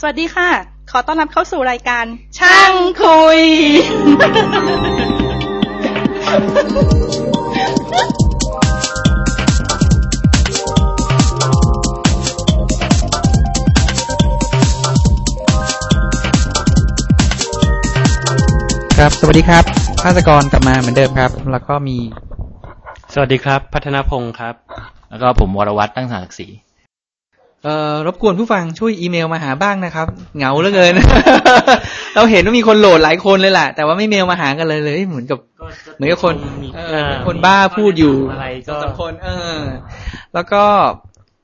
สวัสดีค่ะ ขอต้อนรับเข้าสู่รายการ ช่างคุย ครับ สวัสดีครับภาสกรกลับมาเหมือนเดิมครับ แล้วก็มี สวัสดีครับ พัฒนพงศ์ครับ แล้วก็ผมวรวัตรตั้งศักดิ์ศรี เอ่อรบกวนผู้ฟังช่วยอีเมลมาหาบ้างนะครับ เหงาเหลือเกิน เราเห็นว่ามีคนโหลดหลายคนเลยแหละแต่ว่าไม่เมลมาหากันเลยเลย เหมือนกับเหมือนกับคนเออเหมือนคนบ้าพูดอยู่อะไรก็สองสามคน เออ แล้วก็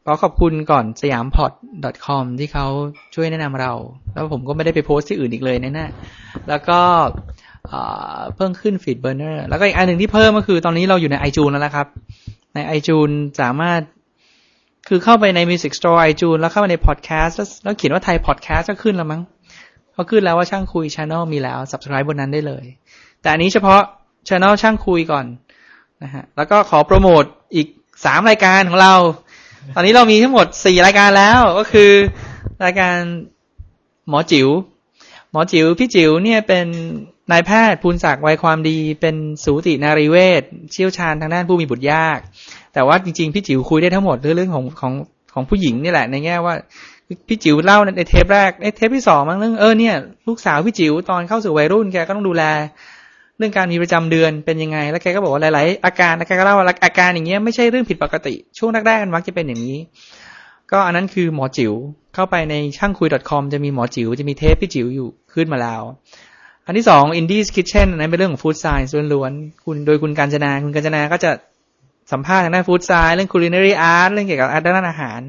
ขอขอบคุณก่อนสยามพอ t com ที่เขาช่วยแนะนำเรา แล้วผมก็ไม่ได้ไปโพสต์ที่อื่นอีกเลยแน่ๆแล้วก็เอ่อเพิ่มขึ้น FeedBurner แล้วก็อีกอันหนึ่งที่เพิ่มก็คือตอนนี้เราอยู่ใน iTunes แล้วนะครับ ใน iTunes สามารถ คือเข้าไปใน Music Store iTunes แล้วเข้าไปใน Podcast แล้วแล้วเขียนว่าไทย Podcast ก็ขึ้นแล้วมั้งเขาขึ้นแล้วว่าช่างคุย Channel มีแล้ว Subscribe บนนั้นได้เลย แต่อันนี้เฉพาะ Channel ช่างคุยก่อนนะฮะแล้วก็ขอโปรโมทอีกสามรายการของเรา ตอนนี้เรามีทั้งหมดสี่รายการแล้วก็คือรายการหมอจิว๋วหมอจิ๋วพี่จิ๋วเนี่ยเป็นนายแพทย์ภูนศักดิ์วัยความดี เป็นสูตินารีเวชเชี่ยวชาญทางด้านผู้มีบุตรยาก แต่ว่าจริง ๆ พี่จิ๋วคุยได้ทั้งหมดเรื่องของของของผู้หญิงนี่แหละในแง่ว่าพี่จิ๋วเล่าในเทปแรกในเทปที่สองมั้งเรื่องเออเนี่ยลูกสาวพี่จิ๋วตอนเข้าสู่วัยรุ่นแกก็ต้องดูแล เรื่องการมีประจำเดือนเป็นยังไง แล้วแกก็บอกว่าหลายๆอาการแล้วแกก็เล่าว่าอาการอย่างเงี้ยไม่ใช่เรื่องผิดปกติ ช่วงแรกๆมันมักจะเป็นอย่างนี้ ก็อันนั้นคือหมอจิ๋วเข้าไปในช่างคุย .com จะมีหมอจิ๋วจะมีเทปพี่จิ๋วอยู่ขึ้นมาแล้ว อันที่สอง Indies Kitchen อันนั้นเป็นเรื่องของ Food Science ล้วนๆคุณโดยคุณการจนาคุณการจนาก็จะ สัมภาษณ์ทางด้าน Food Science เรื่อง Culinary Art เรื่องเกี่ยวกับด้านอาหาร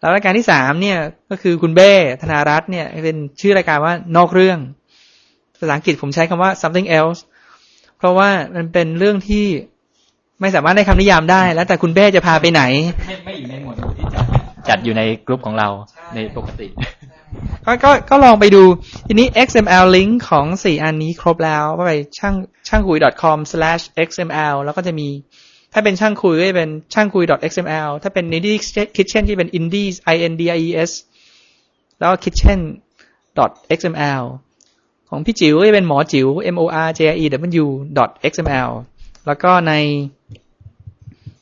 แล้วรายการที่สามเนี่ยก็คือคุณเบ้ธนารัตน์เนี่ยเป็นชื่อรายการว่านอกเรื่อง ภาษาอังกฤษผมใช้คำว่า something else เพราะว่ามันเป็นเรื่องที่ไม่สามารถได้คำนิยามได้ แล้วแต่คุณเบ้จะพาไปไหนไม่ไม่อยู่ในหมวดหมู่ที่จัดจัดอยู่ในกลุ่มของเราในปกติก็ก็ก็ลองไปดูทีนี้ XML link ของสี่อันนี้ครบแล้วก็ไปช่างช่างคุย com/xml แล้วก็จะมี ถ้าเป็นช่างคุยก็จะเป็นช่างคุย .xml ถ้าเป็น indie kitchen ที่เป็น indies i n d i e s แล้วก็ kitchen xml ของพี่จิ๋วก็จะเป็นหมอจิ๋ว m o r j i e w xml แล้วก็ใน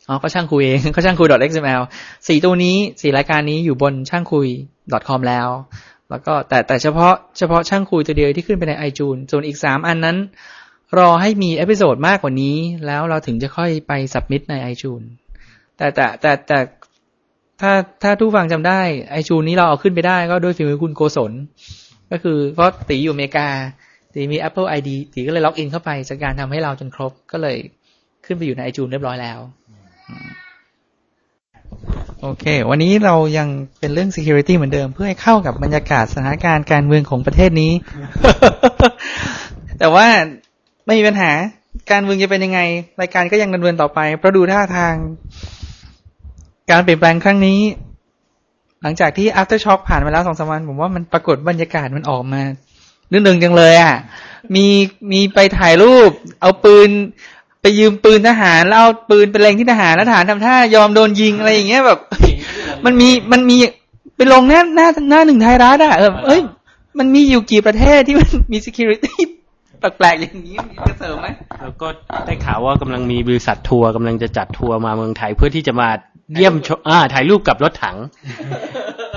อ๋อก็ช่างคุยเองก็ช่างคุย .xml สี่ตัวนี้สี่รายการนี้อยู่บนช่างคุย .com แล้ว แล้วก็แต่แต่เฉพาะเฉพาะช่างคุยตัวเดียวที่ขึ้นไปใน iTunes ส่วนอีกสามอันนั้น รอให้มี episode มากกว่านี้ แล้วเราถึงจะค่อยไป submit ใน iTunes แต่แต่แต่แต่ถ้าถ้าผู้ฟังจำได้ iTunes นี้เราเอาขึ้นไปได้ก็ด้วยฝีมือคุณโกศล ก็คือเพราะตีอยู่อเมริกาตีมี Apple ID ตีก็เลยล็อกอินเข้าไปจากการทำให้เราจนครบก็เลยขึ้นไปอยู่ใน iTunes เรียบร้อยแล้ว โอเค วันนี้เรายังเป็นเรื่อง security เหมือนเดิม เพื่อให้เข้ากับบรรยากาศสถานการณ์การเมืองของประเทศนี้ แต่ว่า ไม่มีปัญหา การเมืองจะเป็นยังไง รายการก็ยังดำเนินต่อไป เพราะดูท่าทาง การเปลี่ยนแปลงครั้งนี้ หลังจากที่ after shock ผ่านมาแล้วสองสามวัน ผมว่ามันปรากฏบรรยากาศมันออกมาเรื่องหนึ่งจังเลยอะ มีมีไปถ่ายรูป เอาปืน ไปยืมปืนทหารแล้วเอาปืนไปเล็งที่ทหารแล้วทหารทำท่ายอมโดนยิงอะไรอย่างเงี้ยแบบ มันมีมันมีไปลงหน้าหน้าหน้าหนึ่งไทยรัฐอะเออเอ้ย มันมีอยู่กี่ประเทศที่มันมี security แปลกๆอย่างนี้มีกระเสริมไหมแล้วก็ได้ข่าวว่ากำลังมีบริษัททัวร์กำลังจะจัดทัวร์มาเมืองไทยเพื่อที่จะมาเยี่ยมชมอ่าถ่ายรูปกับรถถัง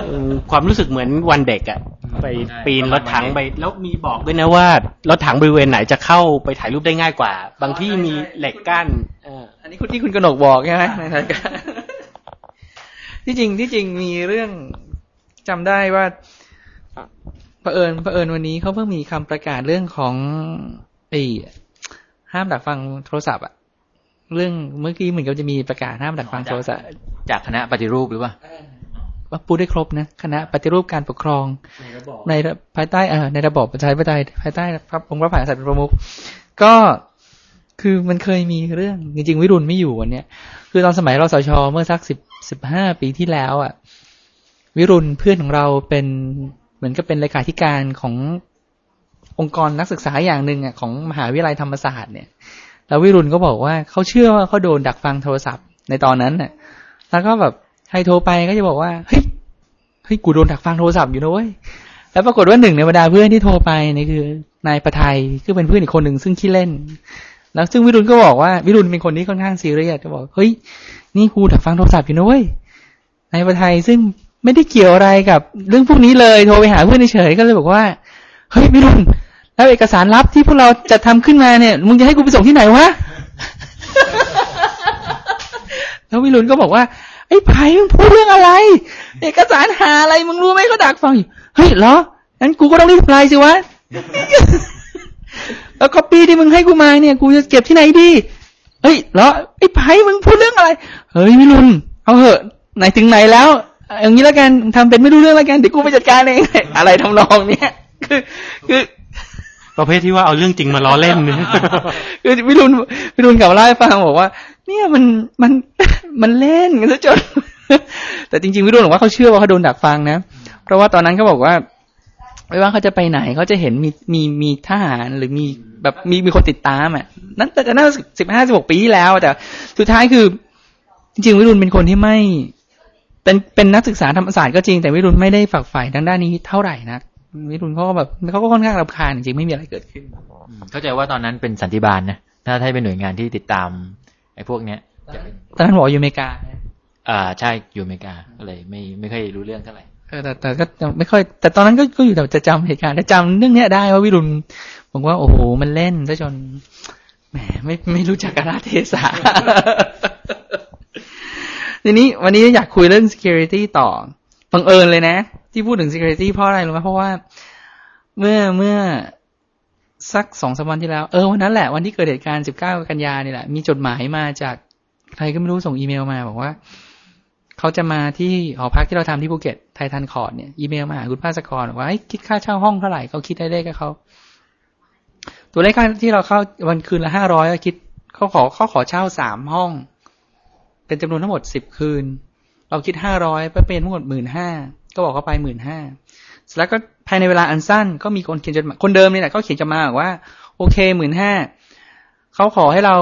อืมความรู้สึกเหมือนวันเด็กอะไปปีนรถถังไปแล้วมีบอกด้วยนะว่ารถถังบริเวณไหนจะเข้าไปถ่ายรูปได้ง่ายกว่า บางที่มีเหล็กกั้นเอออันนี้คุณที่คุณกนกบอกใช่ไหมในรายการที่จริงที่จริงมีเรื่องจำได้ว่า เผอิญเผอิญวันนี้เขาเพิ่งมีคำประกาศเรื่องของไอ้ห้ามดักฟังโทรศัพท์อะเรื่องเมื่อกี้เหมือนกับจะมีประกาศห้ามดักฟังโทรศัพท์จากคณะปฏิรูปหรือเปล่าว่าพูดได้ครบนะคณะปฏิรูปการปกครอง ในระภายใต้เออในระบอบประชาธิปไตยภายใต้องค์พระมหากษัตริย์เป็นประมุขก็คือมันเคยมีเรื่อง จริง ๆ วิรุณไม่อยู่วันเนี้ยคือตอนสมัยเราสชเมื่อสักสิบสิบห้าปีที่แล้ว อะ วิรุณเพื่อนของเราเป็น เหมือนกับเป็นเลขาธิการขององค์กรนักศึกษาอย่างหนึ่งอะของมหาวิทยาลัยธรรมศาสตร์เนี่ย แล้ววิรุณก็บอกว่าเขาเชื่อว่าเขาโดนดักฟังโทรศัพท์ในตอนนั้นน่ะ แล้วก็แบบใครโทรไปก็จะบอกว่าเฮ้ยเฮ้ยฮ้ยกูโดนดักฟังโทรศัพท์อยู่นะเว้ยแล้วปรากฏว่าหนึ่งในบรรดาเพื่อนที่โทรไปนี่คือนายประไทยคือเป็นเพื่อนอีกคนหนึ่งซึ่งขี้เล่น แล้วซึ่งวิรุณก็บอกว่าวิรุณเป็นคนที่ค่อนข้างซีเรียสก็บอกเฮ้ยนี่กูดักฟังโทรศัพท์อยู่นะเว้ยนายประไทยซึ่ง ไม่ได้เกี่ยวอะไรกับ เรื่องพวกนี้เลยโทรไปหาเพื่อนเฉยๆก็เลยบอกว่าเฮ้ยวิรุณแล้วเอกสารลับที่พวกเราจะทำขึ้นมาเนี่ยมึงจะให้กูไปส่งที่ไหนวะแล้ววิรุณก็บอกว่าไอ้ไผ่มึงพูดเรื่องอะไร เอกสารหาอะไรมึงรู้ไหมเขาดักฟังอยู่เฮ้ยเหรองั้นกูก็ต้องรีบไลน์สิวะแล้วคอปปี้ที่มึงให้กูมาเนี่ยกูจะเก็บที่ไหนดีเฮ้ยเหรอไอ้ไผ่มึงพูดเรื่องอะไรเฮ้ยวิรุณเอาเหอะไหนถึงไหนแล้ว อย่างนี้แล้วกันทำเป็นไม่รู้เรื่องแล้วกันเดี๋ยวกูไปจัดการเองอะไรทำนองเนี้ยคือคือประเภทที่ว่าเอาเรื่องจริงมาล้อเล่นคือวิรุณวิรุณกลับมาเล่าให้ฟังบอกว่า เนี่ยมันมันมันเล่นกันซะจน แต่จริงๆวิรุณบอกว่าเขาเชื่อว่าเขาโดนดักฟังนะ เพราะว่าตอนนั้นเขาบอกว่าไม่ว่าเขาจะไปไหนเขาจะเห็นมีมีมีทหารหรือมีแบบมีมีคนติดตามอะ นั้นแต่น่าสิบห้าสิบหกปีที่แล้ว แต่ สุดท้ายคือ จริงๆวิรุณเป็นคนที่ไม่ เป็นเป็นนักศึกษาธรรมศาสตร์ก็จริงแต่วิรุณไม่ได้ฝักใฝ่ทางด้านนี้เท่าไหร่นะวิรุณเขาก็แบบเขาก็ค่อนข้างรำคาญจริงๆไม่มีอะไรเกิดขึ้นเข้าใจว่าตอนนั้นเป็นสันติบาลนะถ้าถ้าเป็นหน่วยงานที่ติดตามไอ้พวกเนี้ยจะเป็นตอนนั้นบอกอยู่อเมริกาอ่าใช่อยู่อเมริกาก็เลยไม่ไม่ค่อยรู้เรื่องเท่าไหร่เออแต่แต่ก็ไม่ค่อย แต่ตอนนั้นก็ก็อยู่แต่จะจำเหตุการณ์แต่จำเรื่องเนี้ยได้ว่าวิรุณบอกว่าโอ้โหมันเล่นซะจนแหมไม่ไม่รู้จักกาลเทศะ ทีนี้วันนี้อยากคุยเรื่อง security ต่อบังเอิญเลยนะ ที่พูดถึง security เพราะอะไรรู้ไหมเพราะว่าเมื่อเมื่อสักสองสามวันที่แล้ว เออวันนั้นแหละวันที่เกิดเหตุการณ์สิบเก้ากันยานี่แหละ มีจดหมายมาจากใครก็ไม่รู้ส่งอีเมลมาบอกว่า เขาจะมาที่หอพักที่เราทำที่ภูเก็ตไททันคอร์ดเนี่ยอีเมลมาหาคุณภาสกรบอกว่าคิดค่าเช่าห้องเท่าไหร่เขาคิดได้เลขกับเขาตัวเลขค่าที่เราเข้าวันคืนละห้าร้อยคิดเขาขอเขาขอเช่าสามห้อง เป็นจำนวนทั้งหมดสิบคืน เราคิดห้าร้อยเป็นทั้งหมดหมื่นห้าก็บอกเขาไปหมื่นห้าเสร็จแล้วก็ภายในเวลาอันสั้น ก็มีคนเขียนจดหมายคนเดิมนี่แหละเขาเขียนจดหมายบอกว่า โอเคหมื่นห้าเขาขอให้เรา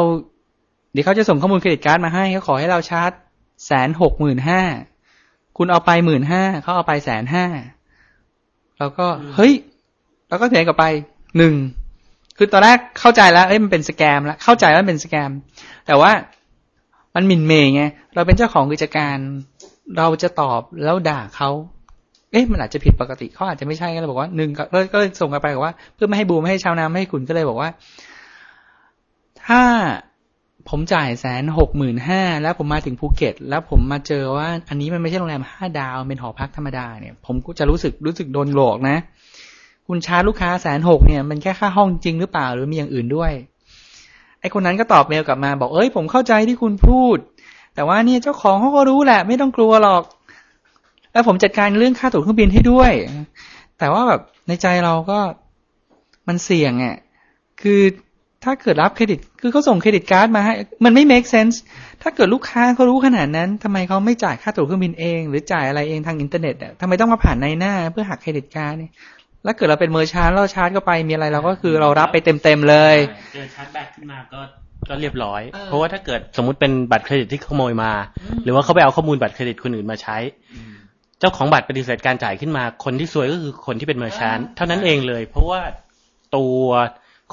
เดี๋ยวเขาจะส่งข้อมูลเครดิตการ์ดมาให้เขาขอให้เราชาร์จแสนหกหมื่นห้าคุณเอาไปหมื่นห้าเขาเอาไปแสนห้าแล้วก็เฮ้ยแล้วก็เถียงกลับไปหนึ่งคือตอนแรกเข้าใจแล้วเอ้ยมันเป็นสแกมแล้วเข้าใจว่ามันเป็นสแกม แต่ว่า มันหมิ่นเมย์ไงเราเป็นเจ้าของกิจการ เราจะตอบแล้วด่าเขาเอ๊ะมันอาจจะผิดปกติเขาอาจจะไม่ใช่ก็เลยบอกว่าหนึ่งก็เลยส่งกลับไปบอกว่า เพื่อไม่ให้บูมไม่ให้ชาวนาไม่ให้คุณก็เลยบอกว่า ถ้าผมจ่ายแสนหกหมื่นห้าแล้วผมมาถึงภูเก็ต แล้วผมมาเจอว่า อันนี้มันไม่ใช่โรงแรมห้าดาวเป็นหอพักธรรมดาเนี่ย ผมก็จะรู้สึกรู้สึกโดนหลอกนะ คุณชาร์จลูกค้าแสนหกเนี่ย มันแค่ค่าห้องจริงหรือเปล่าหรือมีอย่างอื่นด้วย ไอ้คนนั้นก็ตอบเมลกลับมาบอกเอ้ยผมเข้าใจที่คุณพูด แต่ว่าเนี่ยเจ้าของเขาก็รู้แหละ ไม่ต้องกลัวหรอก แล้วผมจัดการเรื่องค่าตั๋วเครื่องบินให้ด้วย แต่ว่าแบบในใจเราก็มันเสี่ยงอะคือถ้าเกิดรับเครดิต คือเขาส่ง credit card มาให้ มันไม่ make sense ถ้าเกิดลูกค้าเขารู้ขนาดนั้นทำไมเขาไม่จ่ายค่าตั๋วเครื่องบินเอง หรือจ่ายอะไรเองทางอินเทอร์เน็ตอะทำไมต้องมาผ่านในหน้าเพื่อหัก credit card เนี่ย แล้วเกิดเราเป็น merchant เราชาร์จเข้าไปมีอะไรเราก็คือเรารับไปเต็มๆเลยเจอ chargeback ขึ้นมาก็ก็เรียบร้อยเออเพราะว่าถ้าเกิดสมมติเป็นบัตรเครดิตที่ขโมยมา หรือว่าเขาไปเอาข้อมูลบัตรเครดิตคนอื่นมาใช้ เจ้าของบัตรปฏิเสธการจ่ายขึ้นมา คนที่ซวยก็คือคนที่เป็น merchant เท่านั้นเองเลย เพราะว่าตัว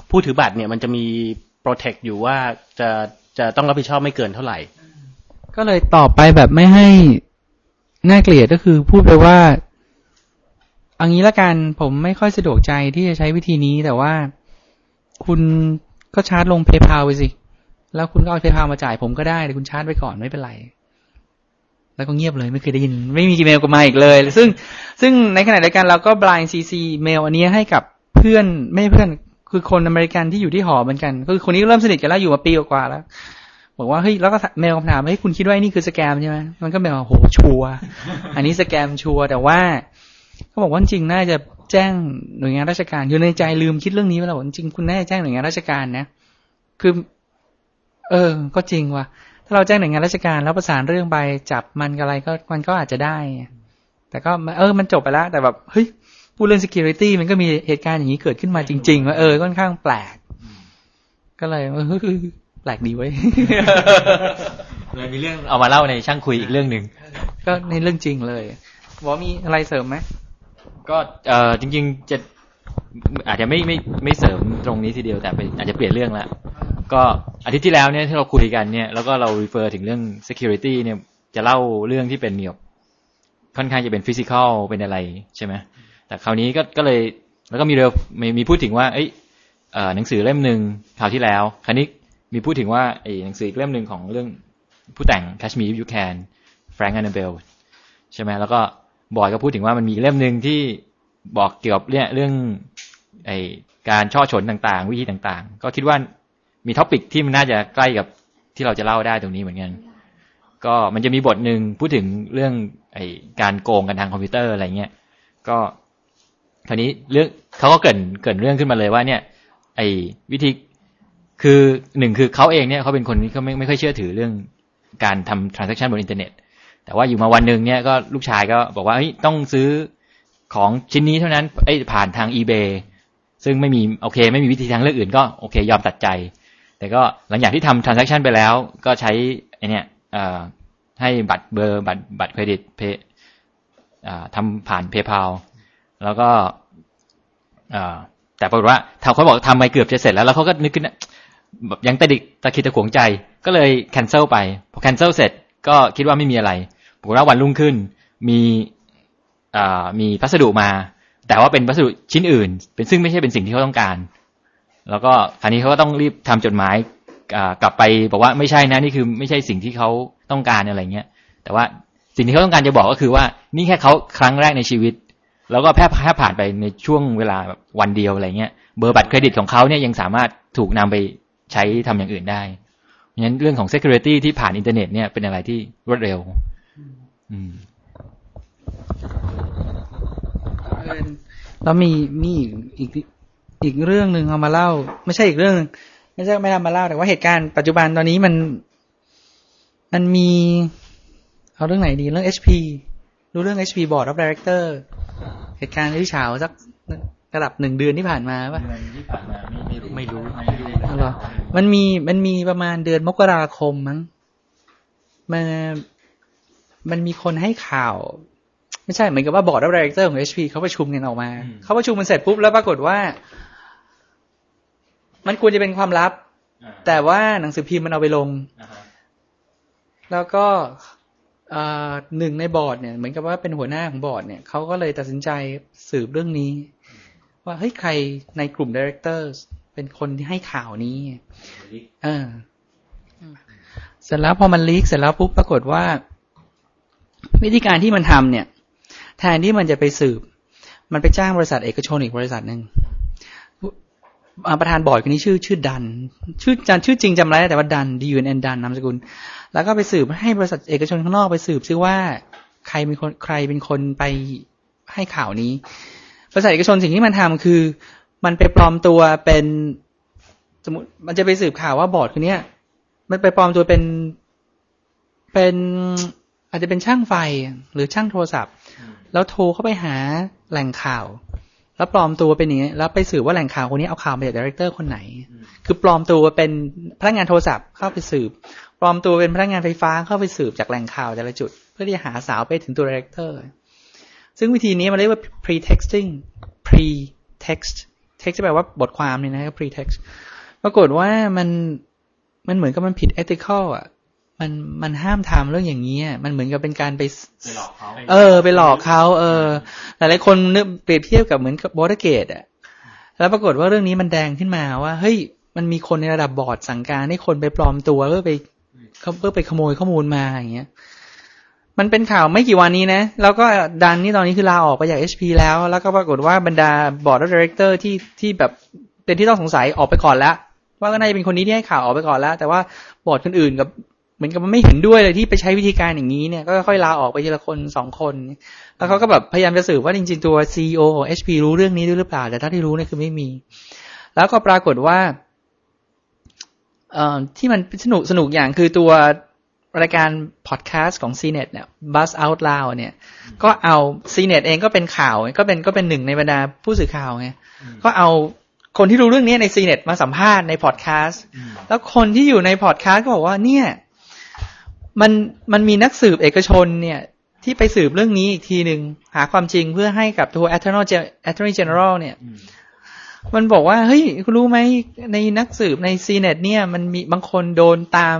ผู้ถือบัตรเนี่ยมันจะมี protect อยู่ว่าจะจะต้องรับผิดชอบไม่เกินเท่าไหร่ ก็เลยตอบไปแบบไม่ให้น่าเกลียดก็คือพูดไปว่า เอันนี้ละกันผมไม่ค่อยสะดวกใจที่จะใช้วิธีนี้ แต่ว่าคุณก็ชาร์จลงเพย์พาไปสิ แล้วคุณก็เอาเพย์พามาจ่ายผมก็ได้แต่คุณชาร์จไว้ก่อนไม่เป็นไร แล้วก็เงียบเลยไม่เคยได้ยิน ไม่มีอีเมลกลับมาอีกเลย ซึ่งซึ่งในขณะเดียวกันเราก็ blind cc เมลอันนี้ให้กับเพื่อนไม่เพื่อนคือคนอเมริกันที่อยู่ที่หอเหมือนกันคือคนนี้เริ่มสนิทกันแล้วอยู่มาปีกว่าแล้วบอกว่าเฮ้ยแล้วก็เมลคำถามเฮ้ยคุณคิดว่านี่คือสแกมใช่ไหมมันก็เมลว่าโหชัวอันนี้สแกมชัวแต่ว่า เขาบอกว่าจริงน่าจะแจ้งหน่วยงานราชการ อยู่ในใจลืมคิดเรื่องนี้ไปแล้วบอกจริงคุณน่าจะแจ้งหน่วยงานราชการนะ คือ เออ ก็จริงว่ะ ถ้าเราแจ้งหน่วยงานราชการแล้วประสานเรื่องไปจับมันกับอะไรก็มันก็อาจจะได้ แต่ก็เออ มันจบไปแล้ว แต่แบบเฮ้ยพูดเรื่อง security มันก็มีเหตุการณ์อย่างนี้เกิดขึ้นมาจริงๆว่าเออค่อนข้างแปลก ก็เลยเออแปลกดีเว้ยเลยมีเรื่องเอามาเล่าในช่างคุยอีกเรื่องหนึ่งก็ในเรื่องจริงเลยหมอมีอะไรเสริมไหม ก็เอ่อจริง ๆ จะอาจจะไม่ไม่ไม่เสริมตรงนี้ทีเดียวแต่เป็นอาจจะเปลี่ยนเรื่องละก็อาทิตย์ที่แล้วเนี่ยที่เราคุยกันเนี่ยแล้วก็เรา refer ถึงเรื่อง security เนี่ยจะเล่าเรื่องที่เป็นเกี่ยวค่อนข้างจะเป็น physical เป็นอะไรใช่ไหมแต่คราวนี้ก็ก็เลยแล้วก็มีเรมีมีพูดถึงว่า เอ้ยเอ่อหนังสือเล่มหนึ่งคราวที่แล้ว คราวนี้มีพูดถึงว่าไอ้หนังสืออีกเล่มหนึ่งของเรื่องผู้แต่ง Catch Me If You Can Frank Annabelle ใช่ไหมแล้วก็ บอยก็พูดถึงว่ามันมีเล่มหนึ่งที่บอกเกี่ยวกับเรื่องเรื่องไอการช่อฉนต่างๆ วิธีต่างๆ ก็คิดว่ามีท็อปิกที่มันน่าจะใกล้กับที่เราจะเล่าได้ตรงนี้เหมือนกัน ก็มันจะมีบทหนึ่งพูดถึงเรื่องไอ้การโกงกันทางคอมพิวเตอร์อะไรเงี้ย ก็คราวนี้เรื่องเขาก็เกริ่นเกริ่นเรื่องขึ้นมาเลยว่าเนี่ย ไอ้วิธีคือหนึ่งคือเขาเองเนี่ยเขาเป็นคนที่เขาไม่ไม่ค่อยเชื่อถือเรื่องการทำ transaction บนอินเทอร์เน็ต แต่ว่าอยู่มาวันหนึ่งเนี่ยก็ลูกชายก็บอกว่าเฮ้ยต้องซื้อของชิ้นนี้เท่านั้นเอ้ยผ่านทาง eBay ซึ่งไม่มีโอเค ไม่มีวิธีทางเลือกอื่นก็โอเค ยอมตัดใจ แต่ก็หลังจากที่ทำ transaction ไปแล้ว ก็ใช้ไอเนี่ยให้บัตรเบอร์บัตรบัตรเครดิตเพทำผ่าน PayPal แล้วก็แต่ปรากฏว่าเขาเขาบอกทำไปเกือบจะเสร็จแล้ว แล้วเขาก็นึกขึ้นแบบยังตะดิกตะคิดตะขวงใจ ก็เลย cancel ไป พอ cancel เสร็จก็คิดว่าไม่มีอะไร ปรากฏว่าวันรุ่งขึ้นมีมีพัสดุมา แต่ว่าเป็นพัสดุชิ้นอื่น เป็นซึ่งไม่ใช่เป็นสิ่งที่เขาต้องการ แล้วก็คราวนี้เขาก็ต้องรีบทำจดหมายกลับไปบอกว่าไม่ใช่นะนี่คือไม่ใช่สิ่งที่เขาต้องการอะไรเงี้ย แต่ว่าสิ่งที่เขาต้องการจะบอกก็คือว่านี่แค่เขาครั้งแรกในชีวิต แล้วก็แพร่แค่ผ่านไปในช่วงเวลาวันเดียวอะไรเงี้ยเบอร์บัตรเครดิตของเขาเนี่ยยังสามารถถูกนำไปใช้ทำอย่างอื่นได้เพราะฉะนั้นเรื่องของ security ที่ผ่านอินเทอร์เน็ตเนี่ยเป็นอะไรที่รวดเร็ว แล้วมีมีอีกอีกอีกเรื่องหนึ่งเอามาเล่า ไม่ใช่อีกเรื่องหนึ่งไม่ใช่ไม่ทำมาเล่าแต่ว่าเหตุการณ์ปัจจุบันตอนนี้มัน มันมี เอาเรื่องไหนดีเรื่อง HP รู้เรื่อง HP Board of Director เหตุการณ์ที่เฉาสักระดับหนึ่งเดือนที่ผ่านมาป่ะที่ผ่านมาไม่รู้ไม่รู้อ๋อเหรอมันมีมันมีประมาณเดือนมกราคมมั้งมัน มันมีคนให้ข่าว ไม่ใช่เหมือนกับว่าบอร์ด of director ของ HP เขาประชุมกันออกมา เขาประชุมกันเสร็จปุ๊บแล้วปรากฏว่า มันควรจะเป็นความลับ แต่ว่าหนังสือพิมพ์มันเอาไปลง แล้วก็เอ่อหนึ่งในบอร์ดเนี่ย เหมือนกับว่าเป็นหัวหน้าของบอร์ดเนี่ยเขาก็เลยตัดสินใจสืบเรื่องนี้ ว่าเฮ้ยใครในกลุ่ม directors เป็นคนที่ให้ข่าวนี้เออเสร็จแล้วพอมันลีกเสร็จแล้วปุ๊บปรากฏว่า วิธีการที่มันทำเนี่ย แทนที่มันจะไปสืบ มันไปจ้างบริษัทเอกชนอีกบริษัทหนึ่งประธานบอร์ดคนนี้ชื่อชื่อดัน ชื่อจันชื่อจริงจำไม่ได้แต่ว่าดัน D U N N ดันนามสกุล แล้วก็ไปสืบให้บริษัทเอกชนข้างนอกไปสืบซิว่าใครเป็นคนใครเป็นคนไปให้ข่าวนี้ บริษัทเอกชนสิ่งที่มันทำคือ มันไปปลอมตัวเป็น สมมติมันจะไปสืบข่าวว่าบอร์ดคนนี้มันไปปลอมตัวเป็นเป็น อาจจะเป็นช่างไฟหรือช่างโทรศัพท์ แล้วโทรเข้าไปหาแหล่งข่าว แล้วปลอมตัวเป็นอย่างนี้แล้วไปสืบว่าแหล่งข่าวคนนี้เอาข่าวมาจาก director คนไหน คือปลอมตัวเป็นพนักงานโทรศัพท์เข้าไปสืบ ปลอมตัวเป็นพนักงานไฟฟ้าเข้าไปสืบจากแหล่งข่าวแต่ละจุด เพื่อที่จะหาสาวไปถึงตัว directorซึ่งวิธีนี้มันเรียกว่า pre-texting pre-text text แปลว่าบทความเนี่ยนะครับ pre-text ปรากฏว่ามันมันเหมือนกับมันผิด ethical อะ มันมันห้ามทำเรื่องอย่างนี้อะมันเหมือนกับเป็นการไปไปหลอกเขาเออ ไปหลอกเขาเออหลายๆคนนึกเปรียบเทียบกับเหมือนกับวอเตอร์เกตอะ แล้วปรากฏว่าเรื่องนี้มันแดงขึ้นมาว่าเฮ้ยมันมีคนในระดับบอร์ดสั่งการให้คนไปปลอมตัวเพื่อไปเพื่อไปขโมยข้อมูลมาอย่างเงี้ย มันเป็นข่าวไม่กี่วันนี้นะ แล้วก็ Dunn นี่ตอนนี้คือลาออกไปจาก HP แล้ว แล้วก็ปรากฏว่าบรรดา board director ที่ที่แบบเป็นที่ต้องสงสัยออกไปก่อนแล้วว่าก็น่าจะเป็นคนนี้ที่ให้ข่าวออกไปก่อนแล้ว แต่ว่าบอร์ดคนอื่นกับ เหมือนกับมันไม่เห็นด้วยเลยที่ไปใช้วิธีการอย่างนี้เนี่ยก็ค่อยลาออกไปทีละคนสองคน แล้วเขาก็แบบพยายามจะสืบว่าจริงๆตัว CEO ของ HP รู้เรื่องนี้ด้วยหรือเปล่า แต่ถ้าที่รู้เนี่ยคือไม่มี แล้วก็ปรากฏว่าเอ่อที่มันสนุกสนุกอย่างคือตัวรายการพอดแคสต์ของ CNET เนี่ย Buzz Out Loud เนี่ย ก็เอา CNET เองก็เป็นข่าวก็เป็นก็เป็นหนึ่งในบรรดาผู้สื่อข่าวไงก็เอาคนที่รู้เรื่องนี้ใน CNET มาสัมภาษณ์ในพอดแคสต์แล้วคนที่อยู่ในพอดแคสต์ก็บอกว่าเนี่ย มันมันมีนักสืบเอกชนเนี่ยที่ไปสืบเรื่องนี้อีกทีหนึ่งหาความจริงเพื่อให้กับตัว Attorney Gen- Attorney General เนี่ยอืมมันบอกว่า เฮ้ย คุณรู้ไหมในนักสืบในซีเน็ตเนี่ย มันมีบางคนโดนตาม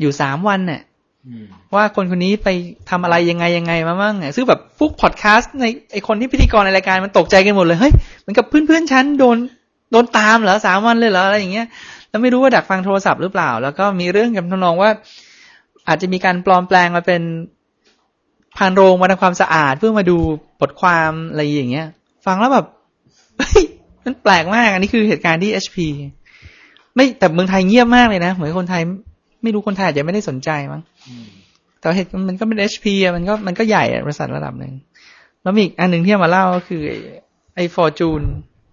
อยู่สามวันเนี่ยอืมว่าคนคนนี้ไปทำอะไรยังไงยังไงมาบ้างเนี่ยซึ่งแบบพวกพอดแคสต์ในไอคนที่พิธีกรในรายการมันตกใจกันหมดเลย เฮ้ยเหมือนกับเพื่อนๆฉันโดนโดนตามเหรอสามวันเลยเหรออะไรอย่างเงี้ยแล้วไม่รู้ว่าดักฟังโทรศัพท์หรือเปล่า แล้วก็มีเรื่องกับทำนองว่า อาจจะมีการปลอมแปลงมาเป็นพานโรงมาทำความสะอาดเพื่อมาดูบทความอะไรอย่างเงี้ย ฟังแล้วแบบเฮ้ยมันแปลกมาก อันนี้คือเหตุการณ์ที่ HP ไม่แต่เมืองไทยเงียบมากเลยนะ เหมือนคนไทย ไม่รู้คนไทยอาจจะไม่ได้สนใจมั้งอืมแต่เหตุมันก็เป็น HP อะมันก็มันก็ใหญ่อะบริษัทระดับหนึ่งแล้วมีอีกอันหนึ่งที่เอามาเล่าก็คือไอ้ไอ้ฟอร์จูน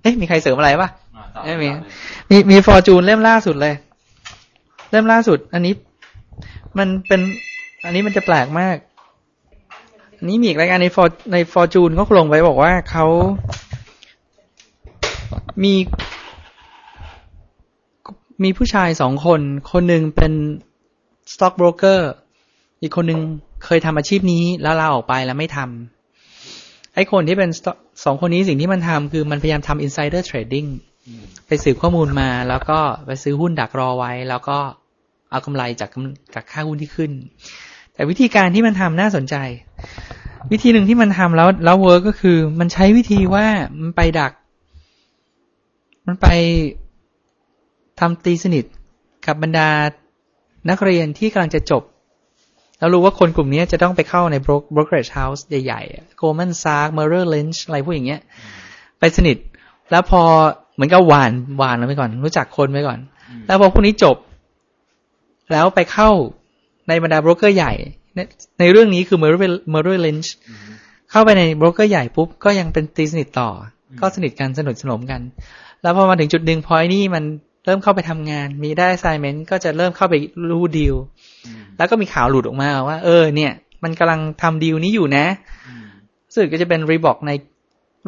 เอ๊ะมีใครเสริมอะไรปะอ่าต่อไม่มีต่อเลยมีมีฟอร์จูนเล่มล่าสุดเลย เล่มล่าสุด อันนี้ มันเป็น อันนี้มันจะแปลกมากนนี้มีอีกรายการในฟอร์ในฟอร์จูนเขาลงไว้บอกว่าเขามีมีผู้ชายสองคน คนหนึ่งเป็น stock broker อีกคนหนึ่งเคยทำอาชีพนี้แล้วลาออกไปแล้วไม่ทำไอ้คนที่เป็นสองคนนี้สิ่งที่มันทำคือมันพยายามทำ insider trading อืมไปสืบข้อมูลมา แล้วก็ไปซื้อหุ้นดักรอไว้ แล้วก็ เอากำไรจากจากค่าหุ้นที่ขึ้น แต่วิธีการที่มันทำน่าสนใจ วิธีหนึ่งที่มันทำแล้วแล้ว work ก็คือ มันใช้วิธีว่ามันไปดัก มันไปทำตีสนิทกับบรรดานักเรียนที่กำลังจะจบ แล้วรู้ว่าคนกลุ่มนี้จะต้องไปเข้าใน bro- brokerage house ใหญ่ๆ Goldman Sachs Merrill Lynch อะไรพวกอย่างเงี้ย ไปสนิท แล้วพอเหมือนกับหวานหวานแล้วไปก่อน รู้จักคนไปก่อน แล้วพอพวกนี้จบ แล้วไปเข้าในบรรดาโบรกเกอร์ใหญ่ ในในเรื่องนี้คือ Merrill Merrill Lynch เข้าไปในโบรกเกอร์ใหญ่ปุ๊บ ก็ยังเป็นตีสนิทต่ออก็สนิทกันสนุกสนมกัน แล้วพอมาถึงจุดหนึ่งพอไอ้นี่มันเริ่มเข้าไปทำงาน มีได้ assignment ก็จะเริ่มเข้าไปรู้ดีลอืมแล้วก็มีข่าวหลุดออกมาว่า เออ เนี่ย มันกำลังทำดีลนี้อยู่นะอืมรู้สึกก็จะเป็นรีบอกใน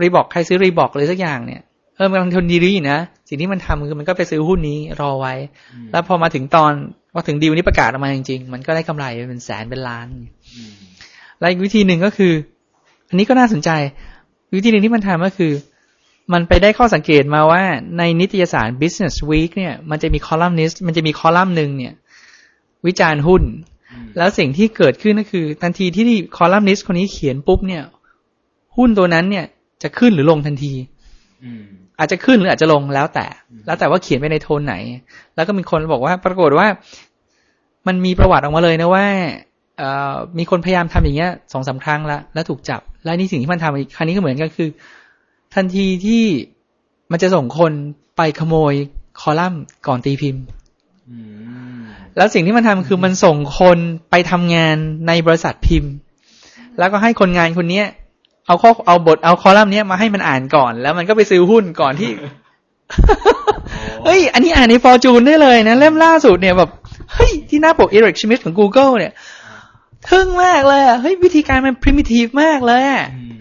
รีบอกใครซื้อรีบอกเลยสักอย่างเนี่ยเออมันกำลังทนดีลอยู่นะ สิ่งที่มันทำคือมันก็ไปซื้อหุ้นนี้รอไว้อืมแล้วพอมาถึงตอน พอถึงดีลนี้ประกาศออกมาจริงๆ มันก็ได้กำไรเป็นแสนเป็นล้านอืมและอีกวิธีหนึ่งก็คือ อันนี้ก็น่าสนใจ วิธีหนึ่งที่มันทำก็คือ มันไปได้ข้อสังเกตมาว่าในนิตยสาร Business Week เนี่ย มันจะมีคอลัมนิสต์มันจะมีคอลัมน์หนึ่งเนี่ย วิจารณ์หุ้นอืมแล้วสิ่งที่เกิดขึ้นก็คือ ทันทีที่คอลัมนิสต์คนนี้เขียนปุ๊บเนี่ย หุ้นตัวนั้นเนี่ยจะขึ้นหรือลงทันที อืมอาจจะขึ้นหรืออาจจะลงแล้วแต่อืมแล้วแต่ว่าเขียนไปในโทนไหน แล้วก็มีคนบอกว่าปรากฏว่า มันมีประวัติออกมาเลยนะว่าเอ่อมีคนพยายามทำอย่างเงี้ยสองสามครั้งแล้วแล้วถูกจับ และนี่สิ่งที่มันทำอีกครั้งนี้ก็เหมือนกันคือ ทันทีที่มันจะส่งคนไปขโมยคอลัมน์ก่อนตีพิมพ์อืมแล้วสิ่งที่มันทำคือมันส่งคนไปทำงานในบริษัทพิมพ์ แล้วก็ให้คนงานคนเนี้ย เอาข้อเอาบทเอาคอลัมน์เนี้ยมาให้มันอ่านก่อน แล้วมันก็ไปซื้อหุ้นก่อนที่เฮ้ย อันนี้อ่านในฟอร์จูนได้เลยนะเล่มล่าสุดเนี่ยแบบเฮ้ยที่หน้าปก Eric Schmidt ของ Google เนี่ยทึ่งมากเลยอะเฮ้ยวิธีการมัน primitive มากเลยอะอืม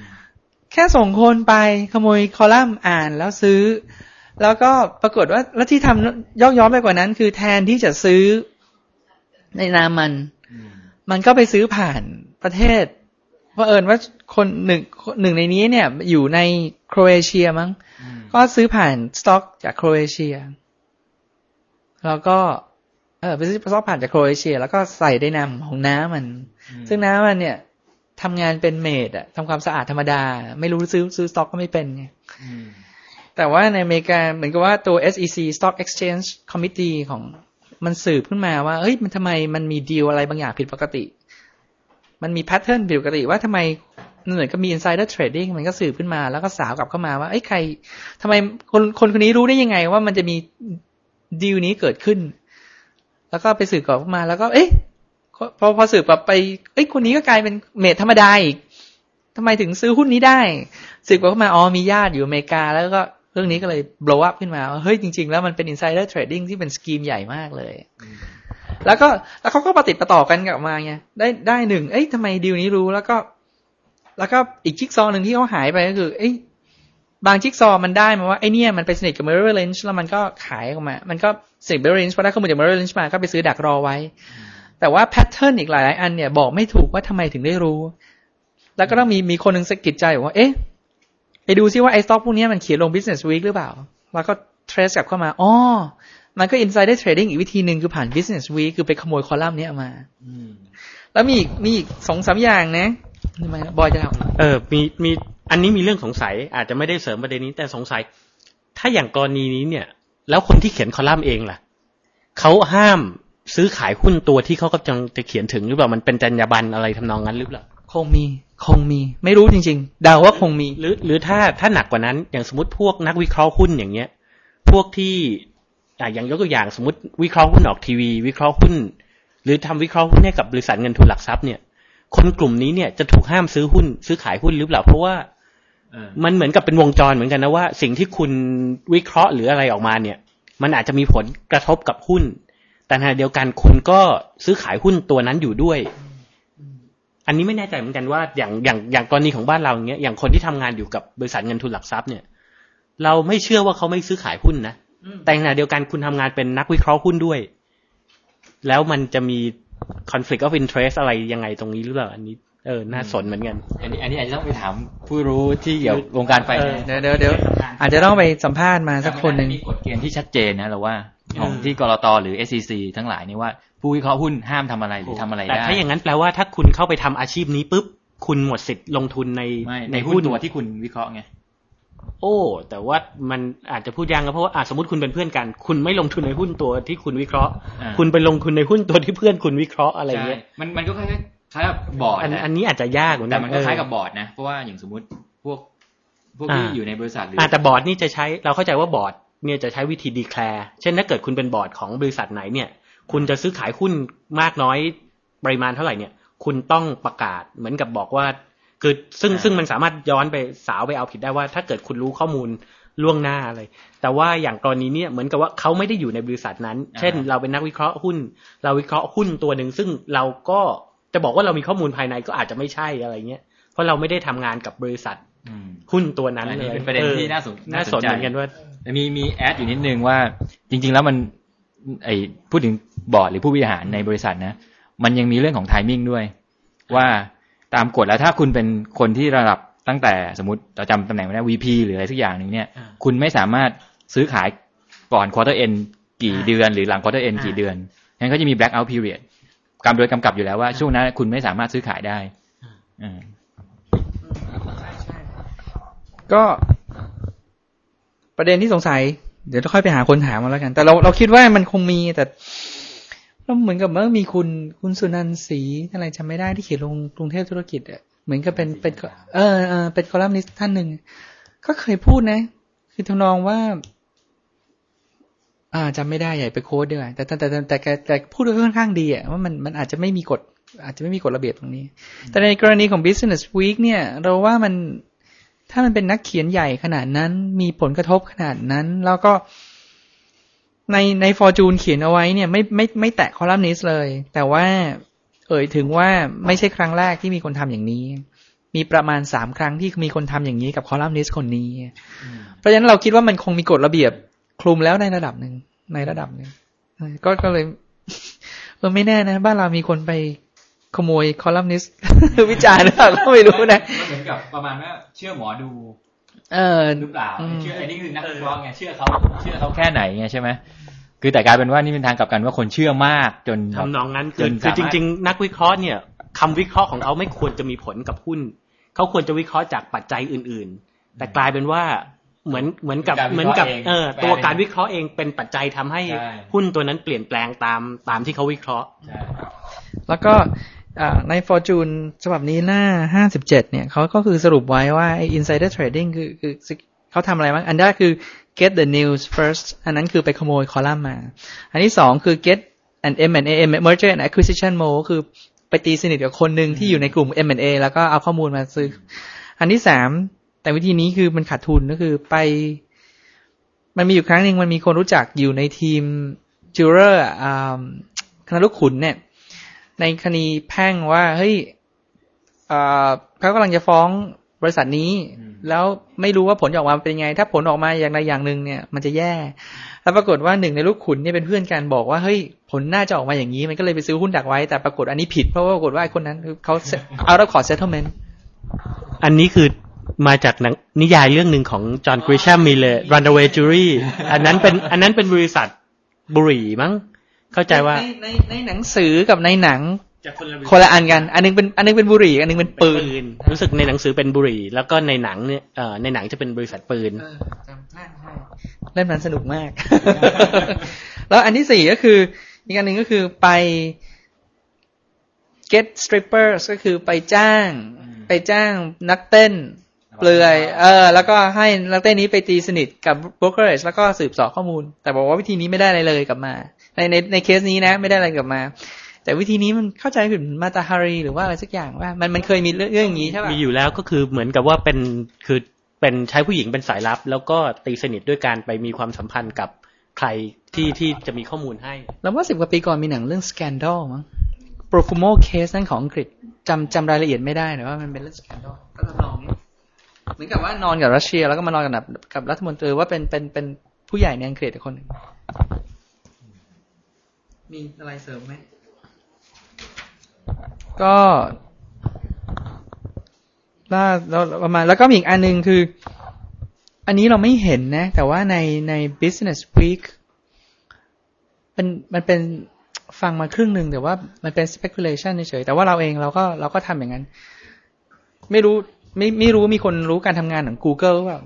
แค่ส่งคนไปขโมยคอลัมน์อ่านแล้วซื้อ แล้วก็ปรากฏว่าแล้วที่ทำยอกย้อนไปกว่านั้น คือแทนที่จะซื้อในนามมันอืมมันก็ไปซื้อผ่านประเทศ เพราะเอิญว่าคนหนึ่งหนึ่งในนี้เนี่ย อยู่ในโครเอเชียมั้งอืมก็ซื้อผ่านสต็อกจากโครเอเชีย แล้วก็ เออไปซื้อสต็อกผ่านจากโครเอเชีย แล้วก็ใส่ในนามของน้ามัน ซึ่งน้ามันเนี่ยทำงานเป็น maid อะทำความสะอาดธรรมดา ไม่รู้ซื้อซื้อสต็อกก็ไม่เป็นไงอืมแต่ว่าในอเมริกาเหมือนกับว่าตัว SEC Stock Exchange Committee ของมันสืบขึ้นมาว่าเฮ้ย มันทำไมมันมีดีลอะไรบางอย่างผิดปกติ มันมี pattern ผิดปกติว่าทำไมเหมือนกับมี insider trading มันก็สืบขึ้นมาแล้วก็สาวกลับเข้ามาว่าเอ้ใครทำไมคนคนคนนี้รู้ได้ยังไงว่ามันจะมีดีลนี้เกิดขึ้น แล้วก็ไปสืบกลับเข้ามา แล้วก็ เอ๊ะพอพอสืบกลับไป เอ้ยคนนี้ก็กลายเป็นเมดธรรมดาอีกทำไมถึงซื้อหุ้นนี้ได้ สืบกลับเข้ามาอ๋อมีญาติอยู่อเมริกา แล้วก็เรื่องนี้ก็เลย blow up ขึ้นมาว่าเฮ้ยจริง ๆ แล้วมันเป็น insider trading ที่เป็นสกีมใหญ่มากเลย แล้วก็แล้วเขาก็ปฏิดประต่อกันกลับมาไงได้ได้หนึ่งเอ้ยทำไมดีลนี้รู้แล้วก็ แล้วก็อีกจิ๊กซอหนึ่งที่เขาหายไปก็คือ เอ้ยบางจิ๊กซอมันได้มาว่าไอเนี่ยมันไปสนิทกับ Merrill Lynch แล้วมันก็ขายออกมา มันก็สนิทกับ Merrill Lynch พอได้ข้อมูลจาก Merrill Lynch มาก็ไปซื้อดักรอไว้ แต่ว่าแพทเทิร์นอีกหลายอันเนี่ยบอกไม่ถูกว่าทำไมถึงได้รู้ แล้วก็ต้องมีมีคนหนึ่งสะกิดใจบอกว่า เอ๊ะไปดูซิว่าไอสต็อกพวกนี้มันเขียนลง business week หรือเปล่า แล้วก็เทรสกลับเข้ามาอ๋อ มันก็ insider trading อีกวิธีหนึ่งคือผ่าน business week คือไปขโมยคอลัมน์เนี้ยมาแล้วมีอีกมีอีกสองสามอย่างนะทำไมบอยจะทำเออมีมีอันนี้มีเรื่องสงสัย อาจจะไม่ได้เสริมประเด็นนี้แต่สงสัย ถ้าอย่างกรณีนี้เนี่ย แล้วคนที่เขียนคอลัมน์เองล่ะเขาห้ามซื้อขายหุ้นตัวที่เขากำลังจะเขียนถึงหรือเปล่ามันเป็นจรรยาบรรณอะไรทำนองนั้นหรือเปล่าคงมีคงมี ไม่รู้จริง ๆ เดาว่าคงมี หรือ หรือถ้าถ้าหนักกว่านั้น อย่างสมมติพวกนักวิเคราะห์หุ้นอย่างเงี้ย พวกที่ อ่าอย่างยกตัวอย่างสมมติวิเคราะห์หุ้นออกทีวี วิเคราะห์หุ้น หรือทำวิเคราะห์หุ้นให้กับบริษัทเงินทุนหลักทรัพย์เนี่ย คนกลุ่มนี้เนี่ยจะถูกห้ามซื้อหุ้น ซื้อขายหุ้นหรือเปล่าเพราะว่าเออมันเหมือนกับเป็นวงจรเหมือนกันนะว่า สิ่งที่คุณวิเคราะห์หรืออะไรออกมาเนี่ย มันอาจจะมีผลกระทบกับหุ้น แต่ขณะเดียวกันคุณก็ซื้อขายหุ้นตัวนั้นอยู่ด้วย อันนี้ไม่แน่ใจเหมือนกันว่า อย่างอย่างอย่างกรณีของบ้านเราอย่างเงี้ยอย่างคนที่ทำงานอยู่กับบริษัทเงินทุนหลักทรัพย์เนี่ย เราไม่เชื่อว่าเขาไม่ซื้อขายหุ้นนะ แต่ขณะเดียวกันคุณทำงานเป็นนักวิเคราะห์หุ้นด้วย แล้วมันจะมี conflict of interest อะไรยังไงตรงนี้หรือเปล่าอันนี้เออ น่าสนเหมือนกัน อันนี้ อันนี้อาจจะต้องไปถามผู้รู้ที่เกี่ยวกับวงการไฟแนนซ์เดี๋ยวเดี๋ยวเดี๋ยวอาจจะต้องไปสัมภาษณ์มาสักคนหนึ่งมีกฎเกณฑ์ที่ชัดเจนนะเราว่า ของอืมที่กรตหรือ SEC ทั้งหลายนี่ว่า ผู้วิเคราะห์หุ้นห้ามทำอะไรหรือทำอะไรแต่ได้ถ้าอย่างนั้นแปลว่าถ้าคุณเข้าไปทำอาชีพนี้ปุ๊บ คุณหมดสิทธิ์ลงทุนในไม่ในในหุ้หุ้นนตัวที่คุณวิเคราะห์ไง โอ้ แต่ว่ามันอาจจะพูดยากนะเพราะว่าอะสมมติคุณเป็นเพื่อนกัน คุณไม่ลงทุนในหุ้นตัวที่คุณวิเคราะห์อ่าคุณไปลงทุนในหุ้นตัวที่เพื่อนคุณวิเคราะห์อะไรใช่เงี้ยมันมันก็คล้ายๆคล้ายกับบอร์ดอันนะอันนี้อาจจะยากเหมือนกัแต่นมันก็คล้ายกับเออบอร์ดนะเพราะว่าอย่างสมมุติพวกพวกที่อ่าอยู่ในบริษัทหรืออะแต่บอร์ดนี่จะใช้เราเข้าใจว่าบอร์ดเนี่ยจะใช้วิธีดีแคลร์เช่นถ้าเกิดคุณเป็นบอร์ดของบริษัทไหนเนี่ย คุณจะซื้อขายหุ้นมากน้อยปริมาณเท่าไหร่เนี่ย คุณต้องประกาศเหมือนกับบอกว่า คือซึ่งซึ่งมันสามารถย้อนไปสาวไปเอาผิดได้ว่า ถ้าเกิดคุณรู้ข้อมูลล่วงหน้าอะไร แต่ว่าอย่างกรณีเนี้เหมือนกับว่าเขาไม่ได้อยู่ในบริษัทนั้น เช่น เราเป็นนักวิเคราะห์หุ้น เราวิเคราะห์หุ้นตัวหนึ่งซึ่งเราก็จะบอกว่าเรามีข้อมูลภายในก็อาจจะไม่ใช่อะไรเงี้ย เพราะเราไม่ได้ทำงานกับบริษัทอืมหุ้นตัวนั้นอันเลนี้ยเป็นประเด็นออที่น่าสนน่าสนใจเหมือนกันว่าแต่มีมีแอดอยู่นิดนึงว่า จริง ๆ แล้วมัน ไอพูดถึงบอร์ดหรือผู้บริหารในบริษัทนะ มันยังมีเรื่องของไทมิ่งด้วย ว่า ตามกฎแล้วถ้าคุณเป็นคนที่ระดับตั้งแต่สมมติเราจำตำแหน่งไม่ได้ VP หรืออะไรสักอย่างหนึ่งเนี่ยอ่าคุณไม่สามารถซื้อขายก่อน quarter end กี่อ่าเดือน หรือหลัง quarter end อ่ากี่เดือนงั้นก็จะมี black out period กำโดยกำกับอยู่แล้วว่า ช่วงนั้นคุณไม่สามารถซื้อขายได้อืมก็ประเด็นที่สงสัย เดี๋ยวจะค่อยไปหาคนถามมาแล้วกัน แต่เราเราคิดว่ามันคงมีแต่ เราเหมือนกับเมื่อมีคุณคุณสุนันท์ศรีอะไรจำไม่ได้ที่เขียนลงกรุงเทพธุรกิจอะเหมือนกับเป็นเป็นเออเออเป็นคอลัมนิสต์ท่านหนึ่งก็เคยพูดนะ คือทำนองว่า อ่าจำไม่ได้ใหญ่ไปโค้ดดีกว่าแต่แต่แต่แต่แต่แกแต่พูดไว้ค่อนข้างดีอะว่ามันมันอาจจะไม่มีกฎ อาจจะไม่มีกฎระเบียบตรงนี้ แต่ในกรณีของ Business Week เนี่ย เราว่ามันถ้ามันเป็นนักเขียนใหญ่ขนาดนั้น มีผลกระทบขนาดนั้น แล้วก็ ในใน Fortune เขียนเอาไว้เนี่ยไม่ไม่ไม่แตะคอลัมนิสเลย แต่ว่าเอ่ยถึงว่าไม่ใช่ครั้งแรกที่มีคนทำอย่างนี้ มีประมาณสามครั้งที่มีคนทำอย่างนี้กับคอลัมนิสคนนี้ เพราะฉะนั้นเราคิดว่ามันคงมีกฎระเบียบคลุมแล้วในระดับหนึ่งในระดับหนึ่งก็ก็เลยเออไม่แน่นะ บ้านเรามีคนไปขโมยคอลัมนิสวิจารณ์หรือเปล่าก็ไม่รู้นะเหมือนกับประมาณว่าเชื่อหมอดู เออหรือเปล่าอืมเชื่อไอ้นี่คือนักวิเคราะห์ไงเชื่อเขาเชื่อเขาแค่ไหนไงใช่ไหมคือแต่กลายเป็นว่านี่เป็นทางกลับกันว่าคนเชื่อมากจนแบบทำนองนั้นจคือนคือสามารถจริง ๆ นักวิเคราะห์เนี่ยคำวิเคราะห์ของเขาไม่ควรจะมีผลกับหุ้นเขาควรจะวิเคราะห์จากปัจจัยอื่น ๆ แต่กลายเป็นว่าเหมือนเหมือนกับการวิเหมือนเคราะห์กับเองเออแปลตัวเองการวิเคราะห์เองเป็นปัจจัยทำให้ใช่หุ้นตัวนั้นเปลี่ยนแปลงตามตามที่เขาวิเคราะห์ใช่แล้วก็อ่า ใน Fortune ฉบับนี้หน้าห้าสิบเจ็ดเนี่ยเขาก็คือสรุปไว้ว่าไอ้ insider trading คือคือเขาทำอะไรบ้าง อันแรกคือ get the news first อันนั้นคือไปขโมยคอลัมน์มา อันที่สองคือ get an M&A merger and acquisition mode คือไปตีสนิทกับคนหนึ่งที่อยู่ในกลุ่ม M&A แล้วก็เอาข้อมูลมาซื้อ อันที่สาม แต่วิธีนี้คือมันขาดทุนก็คือไป มันมีอยู่ครั้งหนึ่งมันมีคนรู้จักอยู่ในทีมจูเรอร์อ่าคณะลูกขุนเนี่ย ในคดีแพ่งว่าเฮ้ยเอ่อเขากำลังจะฟ้องบริษัทนี้ แล้วไม่รู้ว่าผลจะออกมาเป็นยังไง ถ้าผลออกมาอย่างใดอย่างหนึ่งเนี่ย มันจะแย่ แล้วปรากฏว่าหนึ่งในลูกขุนเนี่ยเป็นเพื่อนกันบอกว่าเฮ้ยผลน่าจะออกมาอย่างนี้มันก็เลยไปซื้อหุ้นดักไว้ แต่ปรากฏอันนี้ผิดเพราะว่าปรากฏว่าไอ้คนนั้นเขาเอาแล้วขอ settlement อันนี้คือมาจากหนังนิยายเรื่องหนึ่งของจอห์นกริช a มมีเลย Runaway Jury อันนั้นเป็นอันนั้นเป็นบริษัทบุหรี่มั้ง เข้าใจว่าในในในหนังสือกับในหนังจากคนละคนละอันกัน อันนึงเป็นอันนึงเป็นบุหรี่ อันนึงเป็นปืปืนนรู้สึกในหนังสือเป็นบุหรี่ แล้วก็ในหนังเนี่ยเอ่อในหนังจะเป็นบริษัทปืนเออจำได้ใช่เล่มนั้นสนุกมาก แล้วอันที่สี่ก็คือ อีกอันหนึ่งก็คือไป get strippers ก็คือไปจ้าง ไปจ้างนักเต้น เปลือย เออ แล้วก็ให้นักเต้นนี้ไปตีสนิทกับ brokerage แล้วก็สืบเสอบข้อมูล แต่บอกว่าวิธีนี้ไม่ได้อะไรเลยกลับมา ในในในเคสนี้นะ ไม่ได้อะไรกลับมา แต่วิธีนี้มันเข้าใจผิดมาตาฮารีหรือว่าอะไรสักอย่างว่า มันมันเคยมีเรื่องเรื่องอย่างนี้ใช่ป่ะมีอยู่แล้วก็คือเหมือนกับว่าเป็นคือเป็นใช้ผู้หญิงเป็นสายลับ แล้วก็ตีสนิทด้วยการไปมีความสัมพันธ์กับใครที่ที่จะมีข้อมูลให้ แล้วว่าสิบกว่าปีก่อนมีหนังเรื่อง Scandal มั้ง Profumo Case นั่นของอังกฤษจำจำรายละเอียดไม่ได้แต่ว่ามันเป็นเรื่อง Scandal ก็ทำนองนี้เหมือนกับว่านอนกับรัสเซีย แล้วก็มานอนกับกับรัฐมนตรีว่าเป็นเป็นเป็นผู้ใหญ่ในอังกฤษคนหนึ่ง มีอะไรเสริมไหม ก็ล่าแล้วประมาณแล้วก็มีอีกอันหนึ่งคือ อันนี้เราไม่เห็นนะ แต่ว่าในใน Business Week เป็นมันเป็นฟังมาครึ่งหนึ่งแต่ว่ามันเป็น speculation เฉยๆแต่ว่าเราเองเราก็เราก็ทำอย่างนั้น ไม่รู้ไม่ไม่รู้มีคนรู้การทำงานของ Google หรือเปล่า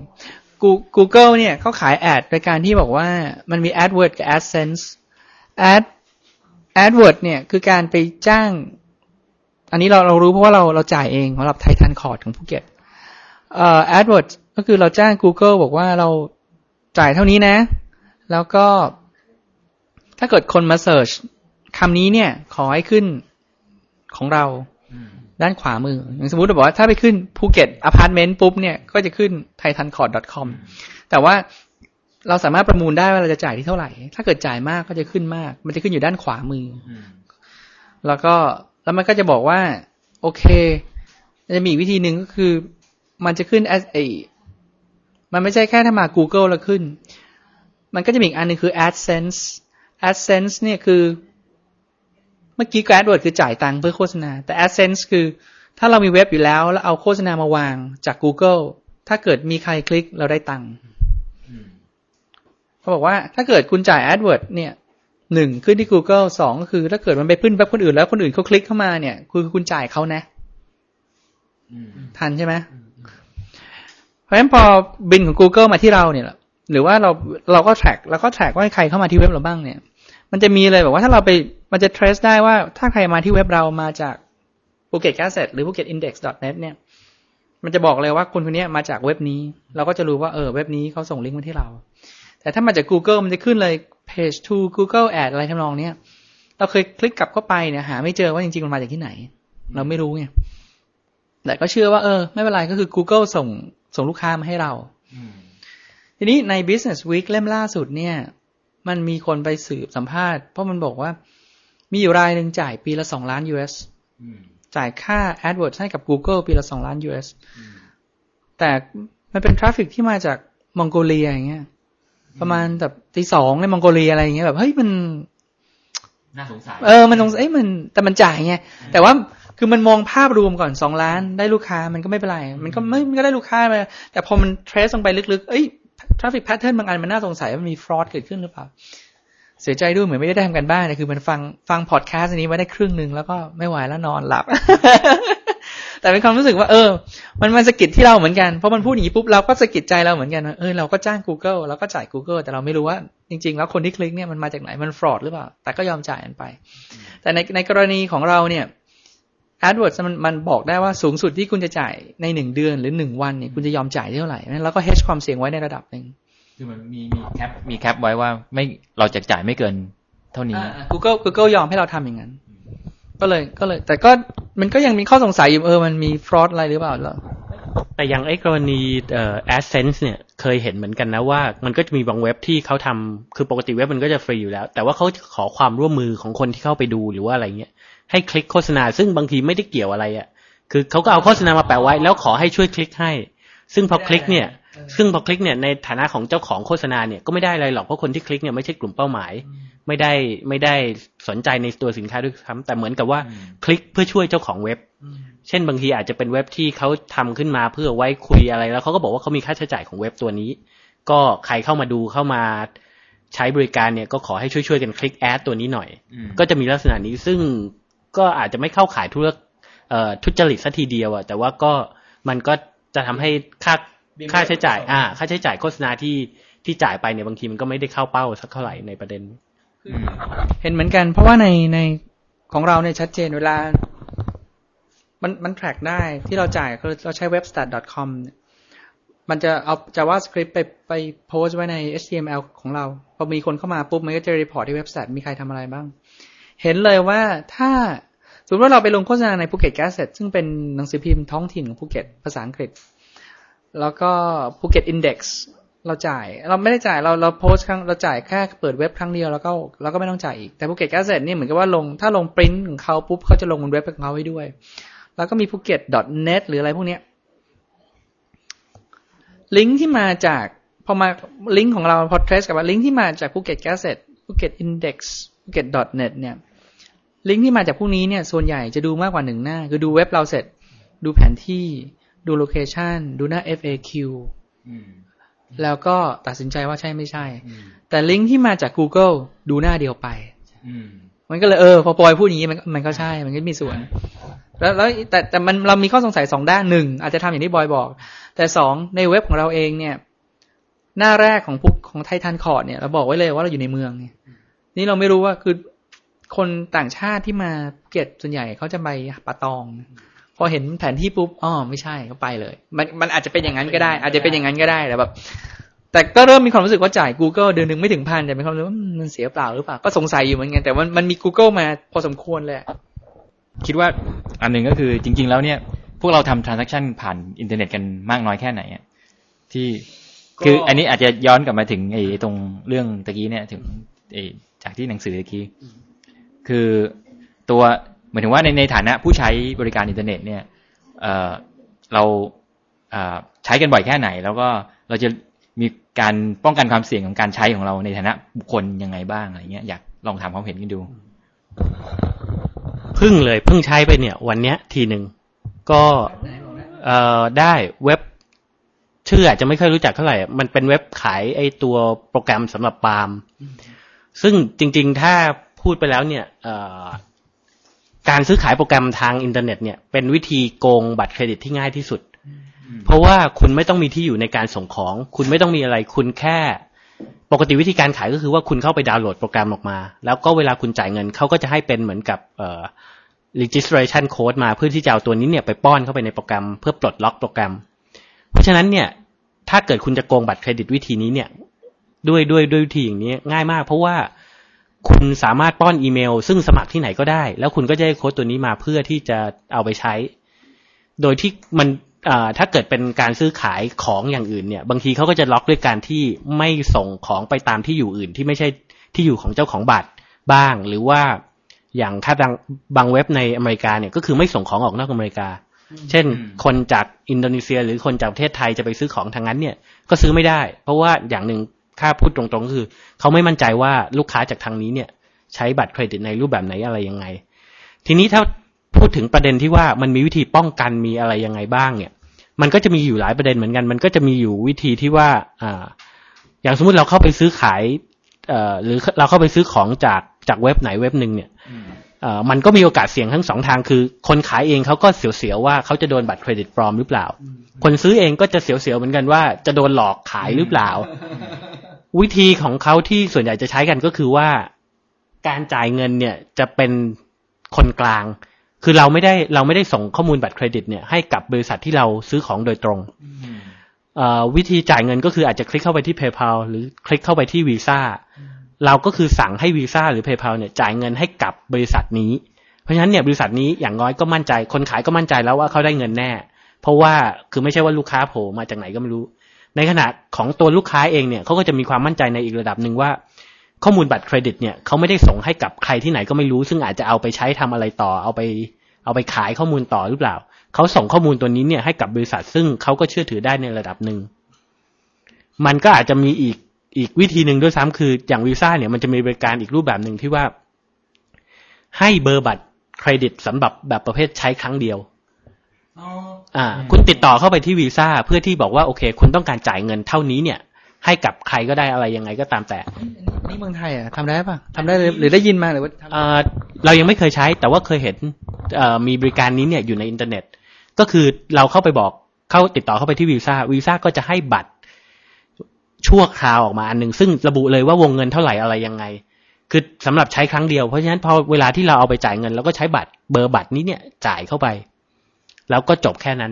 Google เนี่ยเขาขาย ad โดยการที่บอกว่ามันมี AdWords กับ AdSense Ad AdWord เนี่ยคือการไปจ้าง อันนี้เราเรารู้เพราะว่าเราเราจ่ายเองสำหรับ Thaitan Court ของภูเก็ตเอ่อ AdWords ก็คือเราจ้าง Google บอกว่าเราจ่ายเท่านี้นะ แล้วก็ถ้าเกิดคนมา search คำนี้เนี่ย ขอให้ขึ้นของเราด้านขวามือ อย่างสมมติบอกว่าถ้าไปขึ้นภูเก็ตอพาร์ตเมนต์ปุ๊บเนี่ย ก็จะขึ้น thaitancourt.com แต่ว่า เราสามารถประมูลได้ว่าเราจะจ่ายที่เท่าไหร่ ถ้าเกิดจ่ายมากก็จะขึ้นมาก มันจะขึ้นอยู่ด้านขวามือ แล้วก็แล้วมันก็จะบอกว่า โอเคมันจะมีอีกวิธีหนึ่งก็คือ มันจะขึ้น as a มันไม่ใช่แค่ถ้ามา Google แล้วขึ้น มันก็จะมีอีกอันหนึงคือ AdSense AdSense เนี่ยคือ เมื่อกี้ AdWords คือจ่ายตังค์เพื่อโฆษณา แต่ AdSense คือ ถ้าเรามีเว็บอยู่แล้ว แล้วเอาโฆษณามาวางจาก Google ถ้าเกิดมีใครคลิกเราได้ตังค์ เขาบอกว่าถ้าเกิดคุณจ่าย AdWords เนี่ยหนึ่งขึ้นที่ Google สองก็คือ ถ้าเกิดมันไปพึ่งเว็บคนอื่นแล้วคนอื่นเขาคลิกเข้ามาเนี่ย คือคุณจ่ายเขานะทันใช่ไหมเพราะฉะนั้นพอบินของ Google มาที่เราเนี่ยหรือว่าเราเราก็ track แล้วก็ track ว่าใครเข้ามาที่เว็บเราบ้างเนี่ย มันจะมีเลยแบบว่าถ้าเราไปมันจะ trace ได้ว่าถ้าใครมาที่เว็บเรามาจาก Phuket Gazette หรือ Phuket Index net เนี่ย มันจะบอกเลยว่าคนคนนี้มาจากเว็บนี้ เราก็จะรู้ว่าเออเว็บนี้เขาส่งลิงก์มาที่เรา แต่ถ้ามาจาก Google มันจะขึ้นเลย page to Google ad อะไรทำนองเนี้ยเราเคยคลิกกลับเข้าไปเนี่ยหาไม่เจอว่าจริงๆมันมาจากที่ไหน เราไม่รู้ไงแต่ก็เชื่อว่าเออ ไม่เป็นไรก็คือ Google ส่งส่งลูกค้ามาให้เราทีนี้ใน Business Week เล่มล่าสุดเนี่ย มันมีคนไปสืบสัมภาษณ์ เพราะมันบอกว่า มีอยู่รายหนึ่งจ่ายปีละสองล้าน US จ่ายค่า AdWords ให้กับ Google ปีละสองล้าน US แต่มันเป็น traffic ที่มาจากมองโกเลียอย่างเงี้ย ประมาณแบบตีสองในมองโกเลียอะไรอย่างเงี้ยแบบเฮ้ยมันน่าสงสารเออมันตรงเอ้ยมัน แต่มันจ่ายไงแต่ว่าคือมันมองภาพรวมก่อนสองล้านได้ลูกค้ามันก็ไม่เป็นไร มันก็ไม่มันก็ได้ลูกค้าไปแต่พอมัน trace ลงไปลึกๆ เอ้ย traffic pattern บางอันมันน่าสงสัยว่ามันมี fraud เกิดขึ้นหรือเปล่า เสียใจด้วยเหมือนไม่ได้ทำการบ้านนะคือมันฟังฟังพอดแคสต์อันนี้ไว้ได้ครึ่งหนึ่งแล้วก็ไม่ไหวแล้วนอนหลับ แต่เป็นความรู้สึกว่า เออ มันมันสะกิดที่เราเหมือนกันเพราะมันพูดอย่างนี้ปุ๊บเราก็สะกิดใจเราเหมือนกันว่าเออเราก็จ้าง Google เราก็จ่าย Google แต่เราไม่รู้ว่าจริง ๆ แล้วคนที่คลิกเนี่ยมันมาจากไหนมันฟรอดหรือเปล่า แต่ก็ยอมจ่ายมันไป แต่ในในกรณีของเราเนี่ย AdWords มันมันบอกได้ว่าสูงสุดที่คุณจะจ่ายในหนึ่งเดือนหรือหนึ่งวันเนี่ยคุณจะยอมจ่ายเท่าไหร่นั้นเราก็ hedge ความเสี่ยงไว้ในระดับหนึ่งคือมันมีมีแคปมีแคปไว้ว่าไม่เราจะจ่ายไม่เกิน เท่านี้อ่า Google Google ยอมให้เราทำอย่างนั้น ก็เลยก็เลย แต่ก็มันก็ยังมีข้อสงสัยอยู่เออมันมีฟรอดอะไรหรือเปล่าแล้วแต่อย่างไอ้กรณีเอ่อ AdSense เนี่ยเคยเห็นเหมือนกันนะว่า มันก็จะมีบางเว็บที่เขาทำคือปกติเว็บมันก็จะฟรีอยู่แล้ว แต่ว่าเขาจะขอความร่วมมือของคนที่เข้าไปดูหรือว่าอะไรเงี้ยให้คลิกโฆษณา ซึ่งบางทีไม่ได้เกี่ยวอะไรอะ่ะคือเขาก็เอาโฆษณามาแปะไว้ แล้วขอให้ช่วยคลิกให้ ซึ่งพอคลิกเนี่ย ซึ่งพอคลิกเนี่ยในฐานะของเจ้าของโฆษณาเนี่ยก็ไม่ได้อะไรหรอกเพราะคนที่คลิกเนี่ยไม่ใช่กลุ่มเป้าหมาย ไม่ได้ไม่ได้ สนใจในตัวสินค้าด้วยซ้ำแต่เหมือนกับว่าคลิกเพื่อช่วยเจ้าของเว็บ เช่นบางทีอาจจะเป็นเว็บที่เขาทำขึ้นมาเพื่อไว้คุยอะไร แล้วเขาก็บอกว่าเขามีค่าใช้จ่ายของเว็บตัวนี้ ก็ใครเข้ามาดูเข้ามาใช้บริการเนี่ยก็ขอให้ช่วยๆกันคลิกแอดตัวนี้หน่อยอืมก็จะมีลักษณะนี้ซึ่งก็อาจจะไม่เข้าขายธุรเอ่อทุจริตสัทีเดียวอะแต่ว่าก็มันก็จะทำให้ค่าค่าใช้จ่าย อ่า ค่าใช้จ่ายโฆษณาที่ที่จ่ายไปเนี่ยบางทีมันก็ไม่ได้เข้าเป้าสักเท่าไหร่ในประเด็นอืม เห็นเหมือนกัน เพราะว่าในในของเราเนี่ยชัดเจนเวลา มันมัน track ได้ที่เราจ่ายคือเราใช้ webstat.com เนี่ยมันจะเอา JavaScript ไปไปโพสไว้ใน HTML ของเรา พอมีคนเข้ามาปุ๊บ มันก็จะ report ที่ webstat มีใครทำอะไรบ้าง เห็นเลยว่าถ้าสมมติว่าเราไปลงโฆษณาใน Phuket Gazette ซึ่งเป็นหนังสือพิมพ์ท้องถิ่นของภูเก็ตภาษาอังกฤษ แล้วก็ Phuket Index เราจ่าย เราไม่ได้จ่ายเราเราโพสต์ครั้งเราจ่ายแค่เปิดเว็บครั้งเดียวแล้วก็แล้วก็ไม่ต้องจ่ายอีกแต่ Phuket Gazette นี่เหมือนกับว่าลงถ้าลงปริ้นของเขาปุ๊บเขาจะลงบนเว็บของเขาไว้ด้วย แล้วก็มี Phuket.net หรืออะไรพวกเนี้ยลิงก์ที่มาจากพอมาลิงก์ของเราพอ trace กับว่าลิงก์ที่มาจากภูเก็ตแกสเซ็ตภูเก็ตอินเด็กซ์ภูเก็ต .net เนี่ยลิงก์ที่มาจากพวกนี้เนี่ยส่วนใหญ่จะดูมากกว่าหนึ่งหน้า คือดูเว็บเราเสร็จ ดูแผนที่ดู location ดูหน้า FAQ แล้วก็ตัดสินใจว่าใช่ไม่ใช่ แต่ลิงก์ที่มาจาก Google ดูหน้าเดียวไปอืมมันก็เลยเออพอบอยพูดอย่างนี้มันมันก็ใช่ มันก็มีส่วน แล้วแล้วแต่แต่มันเรามีข้อสงสัยสองด้านหนึ่งอาจจะทำอย่างที่บอยบอก แต่สองในเว็บของเราเองเนี่ย หน้าแรกของพุกของ Thaitan Court เนี่ยเราบอกไว้เลยว่าเราอยู่ในเมืองเนี่ยนี่เราไม่รู้ว่าคือคนต่างชาติที่มาภูเก็ตส่วนใหญ่เขาจะไปป่าตอง พอเห็นแผนที่ปุ๊บอ๋อไม่ใช่ก็ไปเลย มันมันอาจจะเป็นอย่างนั้นก็ได้ อาจจะเป็นอย่างนั้นก็ได้แต่แบบแต่ก็เริ่มมีความรู้สึกว่าจ่าย Google เดือนหนึ่งไม่ถึงพันแต่มีความรู้สึกว่าอืมมันเสียเปล่าหรือเปล่า ก็สงสัยอยู่เหมือนกันแต่มันมันมี Google มาพอสมควรเลยอะคิดว่าอันหนึ่งก็คือจริง ๆ แล้วเนี่ย พวกเราทำ transaction ผ่านอินเทอร์เน็ตกันมากน้อยแค่ไหนอะที่คืออันนี้อาจจะย้อนกลับมาถึงไอ้ตรงเรื่องตะกี้เนี่ยถึงไอ้จากที่หนังสือตะกี้ คือตัว หมายถึงว่าในในฐานะผู้ใช้บริการอินเทอร์เน็ตเนี่ยเอเราเอใช้กันบ่อยแค่ไหน แล้วก็เราจะมีการป้องกันความเสี่ยงของการใช้ของเราในฐานะบุคคลยังไงบ้างอะไรเงี้ยอยากลองถามความเห็นกันดูพึ่งเลยพิ่งใช้ไปเนี่ย วันเนี้ยทีหนึ่งก็เอ่อได้เว็บชื่ออาจจะไม่ค่อยรู้จักเท่าไหร่ มันเป็นเว็บขายไอตัวโปรแกรมสำหรับปาล์มซึ่งจริง ๆ ถ้าพูดไปแล้วเนี่ยเการซื้อขายโปรแกรมทางอินเทอร์เน็ตเนี่ยเป็นวิธีโกงบัตรเครดิตที่ง่ายที่สุด เพราะว่าคุณไม่ต้องมีที่อยู่ในการส่งของ คุณไม่ต้องมีอะไร คุณแค่ ปกติวิธีการขายก็คือว่าคุณเข้าไปดาวน์โหลดโปรแกรมออกมา แล้วก็เวลาคุณจ่ายเงินเขาก็จะให้เป็นเหมือนกับเอ่อ registration code มาเพื่อที่จะเอาตัวนี้เนี่ยไปป้อนเข้าไปในโปรแกรมเพื่อปลดล็อกโปรแกรม เพราะฉะนั้นเนี่ย ถ้าเกิดคุณจะโกงบัตรเครดิตวิธีนี้เนี่ย ด้วยด้วยด้วยวิธีอย่างนี้ง่ายมาก เพราะว่า คุณสามารถป้อนอีเมล ซึ่งสมัครที่ไหนก็ได้ แล้วคุณก็จะได้โค้ดตัวนี้มาเพื่อที่จะเอาไปใช้ โดยที่มันอ่าถ้าเกิดเป็นการซื้อขายของอย่างอื่นเนี่ย บางทีเขาก็จะล็อกด้วยการที่ไม่ส่งของไปตามที่อยู่อื่น ที่ไม่ใช่ที่อยู่ของเจ้าของบัตรบ้าง หรือว่าอย่างถ้าบางบางเว็บในอเมริกาเนี่ยก็คือไม่ส่งของออกนอกอเมริกา เช่นอืมคนจากอินโดนีเซีย หรือคนจากประเทศไทยจะไปซื้อของทางนั้นเนี่ย ก็ซื้อไม่ได้ เพราะว่าอย่างหนึ่ง ถ้าพูดตรงๆก็คือ เขาไม่มั่นใจว่าลูกค้าจากทางนี้เนี่ย ใช้บัตรเครดิตในรูปแบบไหนอะไรยังไง ทีนี้ถ้าพูดถึงประเด็นที่ว่ามันมีวิธีป้องกันมีอะไรยังไงบ้างเนี่ย มันก็จะมีอยู่หลายประเด็นเหมือนกัน มันก็จะมีอยู่วิธีที่ว่าอ่าอย่างสมมุติเราเข้าไปซื้อขายเอ่อหรือเราเข้าไปซื้อของจากจากเว็บไหนเว็บหนึ่งเนี่ย มันก็มีโอกาสเสี่ยงทั้งสองทางคือ คนขายเองเขาก็เสียวๆว่าเขาจะโดนบัตรเครดิตปลอมหรือเปล่า คนซื้อเองก็จะเสียวๆเหมือนกันว่าจะโดนหลอกขายหรือเปล่า วิธีของเขาที่ส่วนใหญ่จะใช้กันก็คือว่า การจ่ายเงินเนี่ยจะเป็นคนกลาง คือเราไม่ได้เราไม่ได้ส่งข้อมูลบัตรเครดิตเนี่ยให้กับบริษัทที่เราซื้อของโดยตรงเอ่อวิธีจ่ายเงินก็คืออาจจะคลิกเข้าไปที่ PayPal หรือคลิกเข้าไปที่วีซ่า เราก็คือสั่งให้วีซ่าหรือ PayPal เนี่ยจ่ายเงินให้กับบริษัทนี้ เพราะฉะนั้นเนี่ยบริษัทนี้อย่างน้อยก็มั่นใจ คนขายก็มั่นใจแล้วว่าเขาได้เงินแน่ เพราะว่าคือไม่ใช่ว่าลูกค้าโผล่มาจากไหนก็ไม่รู้ ในขณะของตัวลูกค้าเองเนี่ยเขาก็จะมีความมั่นใจในอีกระดับหนึ่งว่า ข้อมูลบัตรเครดิตเนี่ยเขาไม่ได้ส่งให้กับใครที่ไหนก็ไม่รู้ ซึ่งอาจจะเอาไปใช้ทำอะไรต่อ เอาไป เอาไปขายข้อมูลต่อหรือเปล่าเขาส่งข้อมูลตัวนี้เนี่ยให้กับบริษัทซึ่งเขาก็เชื่อถือได้ในระดับหนึ่งมันก็อาจจะมีอีก อีกวิธีหนึ่งด้วยซ้ำคืออย่างวีซ่าเนี่ยมันจะมีบริการอีกรูปแบบหนึ่งที่ว่า ให้เบอร์บัตรเครดิตสำหรับแบบประเภทใช้ครั้งเดียวอ่า คุณติดต่อเข้าไปที่วีซ่าเพื่อที่บอกว่าโอเค คุณต้องการจ่ายเงินเท่านี้เนี่ย ให้กับใครก็ได้อะไรยังไงก็ตามแต่นี่เมืองไทยอะทำได้ป่ะทำได้เลยหรือได้ยินมาหรือว่าทำเอ่อเรายังไม่เคยใช้ แต่ว่าเคยเห็นเอ่อมีบริการนี้เนี่ยอยู่ในอินเทอร์เน็ต ก็คือเราเข้าไปบอกเข้าติดต่อเข้าไปที่วีซ่าวีซ่าก็จะให้บัตร ชั่วคราวออกมาอันหนึ่งซึ่งระบุเลยว่าวงเงินเท่าไหร่อะไรยังไง คือสำหรับใช้ครั้งเดียวเพราะฉะนั้นพอเวลาที่เราเอาไปจ่ายเงินเราก็ใช้บัตรเบอร์บัตรนี้เนี่ยจ่ายเข้าไป แล้วก็จบแค่นั้น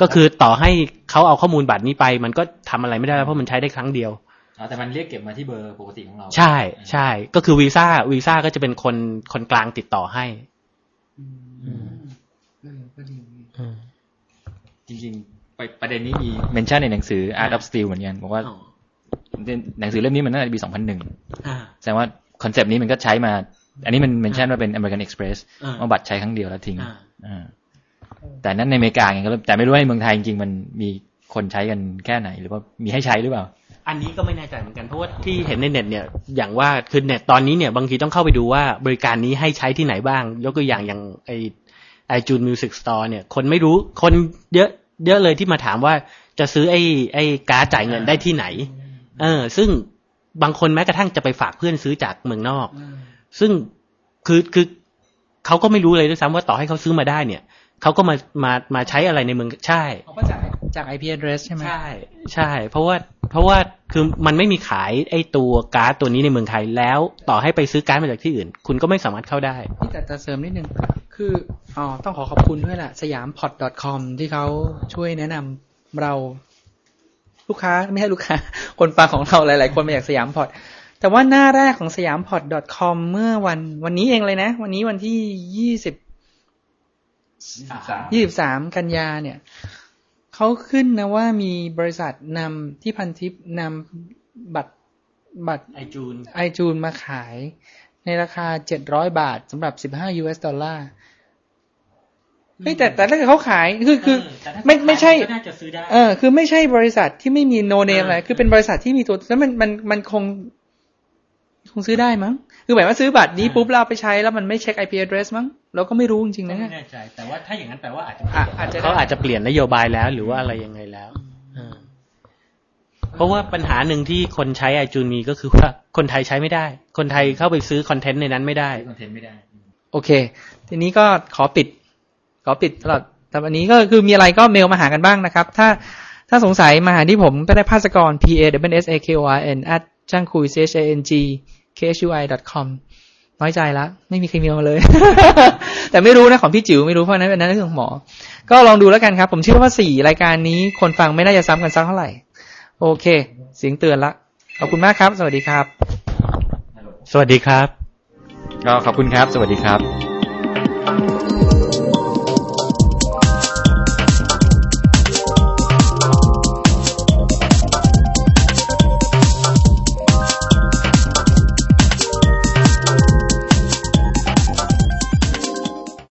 ก็คือต่อให้เขาเอาข้อมูลบัตรนี้ไป มันก็ทำอะไรไม่ได้แล้วเพราะมันใช้ได้ครั้งเดียวอ๋อแต่มันเรียกเก็บมาที่เบอร์ปกติของเรา ใช่ใช่ ก็คือวีซ่าวีซ่าก็จะเป็นคนคนกลางติดต่อให้จริงๆไปประเด็นนี้มีเมนชั่นในหนังสือ Art of Steel เหมือนกันบอกว่าหนังสือเล่มนี้มันน่าจะปี2001แสดงว่าคอนเซปต์นี้มันก็ใช้มา อันนี้มัน mention ว่าเป็น American Express อ่าว่าบัตรใช้ครั้งเดียวแล้วทิ้งอ่าอ่าแต่นั้นในอเมริกาไงก็เลยแต่ไม่รู้ว่าในเมืองไทยจริงๆมันมีคนใช้กันแค่ไหน หรือว่ามีให้ใช้หรือเปล่า อันนี้ก็ไม่แน่ใจเหมือนกันเพราะว่าที่เห็นในเน็ตเนี่ยอย่างว่าคือเน็ตตอนนี้เนี่ยบางทีต้องเข้าไปดูว่าบริการนี้ให้ใช้ที่ไหนบ้าง ยกตัวอย่างอย่างไอ iTunes Music Store เนี่ย คนไม่รู้คนเยอะ เยอะเลยที่มาถามว่าจะซื้อไอไอการ์ดจ่ายเงินได้ที่ไหน เออ ซึ่งบางคนแม้กระทั่งจะไปฝากเพื่อนซื้อจากเมืองนอก ซึ่งคือคือเขาก็ไม่รู้เลยด้วยซ้ำว่าต่อให้เขาซื้อมาได้เนี่ยเขาก็มามามาใช้อะไรในเมืองใช่เขาก็จากจาก IP address ใช่ไหมใช่ ใช่ เพราะว่าเพราะว่าคือมันไม่มีขายไอ้ตัวการ์ดตัวนี้ในเมืองไทยแล้ว ต่อให้ไปซื้อการ์ดมาจากที่อื่น คุณก็ไม่สามารถเข้าได้นี่แต่จะเสริมนิดนึงคืออ๋อต้องขอขอบคุณด้วยแหละสยามพอร์ต .com ที่เขาช่วยแนะนำเราลูกค้าไม่ใช่ลูกค้า คนฟังของเราหลาย ๆ คนมาจาก Siampod แต่ว่าหน้าแรกของสยามพอร์ต .com เมื่อวันวันนี้เองเลยนะ วันนี้วันที่ยี่สิบยี่สิบสามกันยาเนี่ย เขาขึ้นนะว่ามีบริษัทนำที่พันทิปนำบัตรบัตรไอจูนไอจูนมาขาย ในราคาเจ็ดร้อยบาทสำหรับสิบห้า US ดอลลาร์เฮ้ยแต่แต่ถ้าเกิดเขาขายคือคือไม่ไม่ใช่น่าจะซื้อได้เออ คือไม่ใช่บริษัทที่ไม่มีโนเนมอะไรคือเป็นบริษัทที่มีตัวแล้วมันมันมันคง คงซื้อได้มั้ง คือหมายว่าซื้อบัตรนี้ปุ๊บเราเอาไปใช้แล้วมันไม่เช็ค IP address มั้ง เราก็ไม่รู้จริงๆนะไม่เนี่ยแน่ใจ แต่ว่าถ้าอย่างนั้นแปลว่าอาจจะอะอาจจะเขาอาจจะเปลี่ยนนโยบายแล้ว หรือว่าอะไรยังไงแล้วเออเพราะว่าปัญหาหนึ่งที่คนใช้ไอจูนมีก็คือว่าคนไทยใช้ไม่ได้ คนไทยเข้าไปซื้อคอนเทนต์ในนั้นไม่ได้คอนเทนต์ไม่ได้ โอเค ทีนี้ก็ขอปิด ขอปิดตลอดแต่วันนี้ก็คือมีอะไรก็เมลมาหากันบ้างนะครับ ถ้าถ้าสงสัยมาหาที่ผมก็ได้ภาสกร p a w s a k o r n at ช่างคุย c h a n g k h u i com น้อยใจละไม่มีใครเมลมาเลย แต่ไม่รู้นะของพี่จิ๋วไม่รู้เพราะนั้นเป็นนั้นเรื่องของหมอ ก็ลองดูแล้วกันครับ ผมเชื่อว่าสี่รายการนี้คนฟังไม่น่าจะซ้ำกันสักเท่าไหร่ โอเค เสียงเตือนละขอบคุณมากครับ สวัสดีครับ สวัสดีครับ ก็ขอบคุณครับ สวัสดีครับ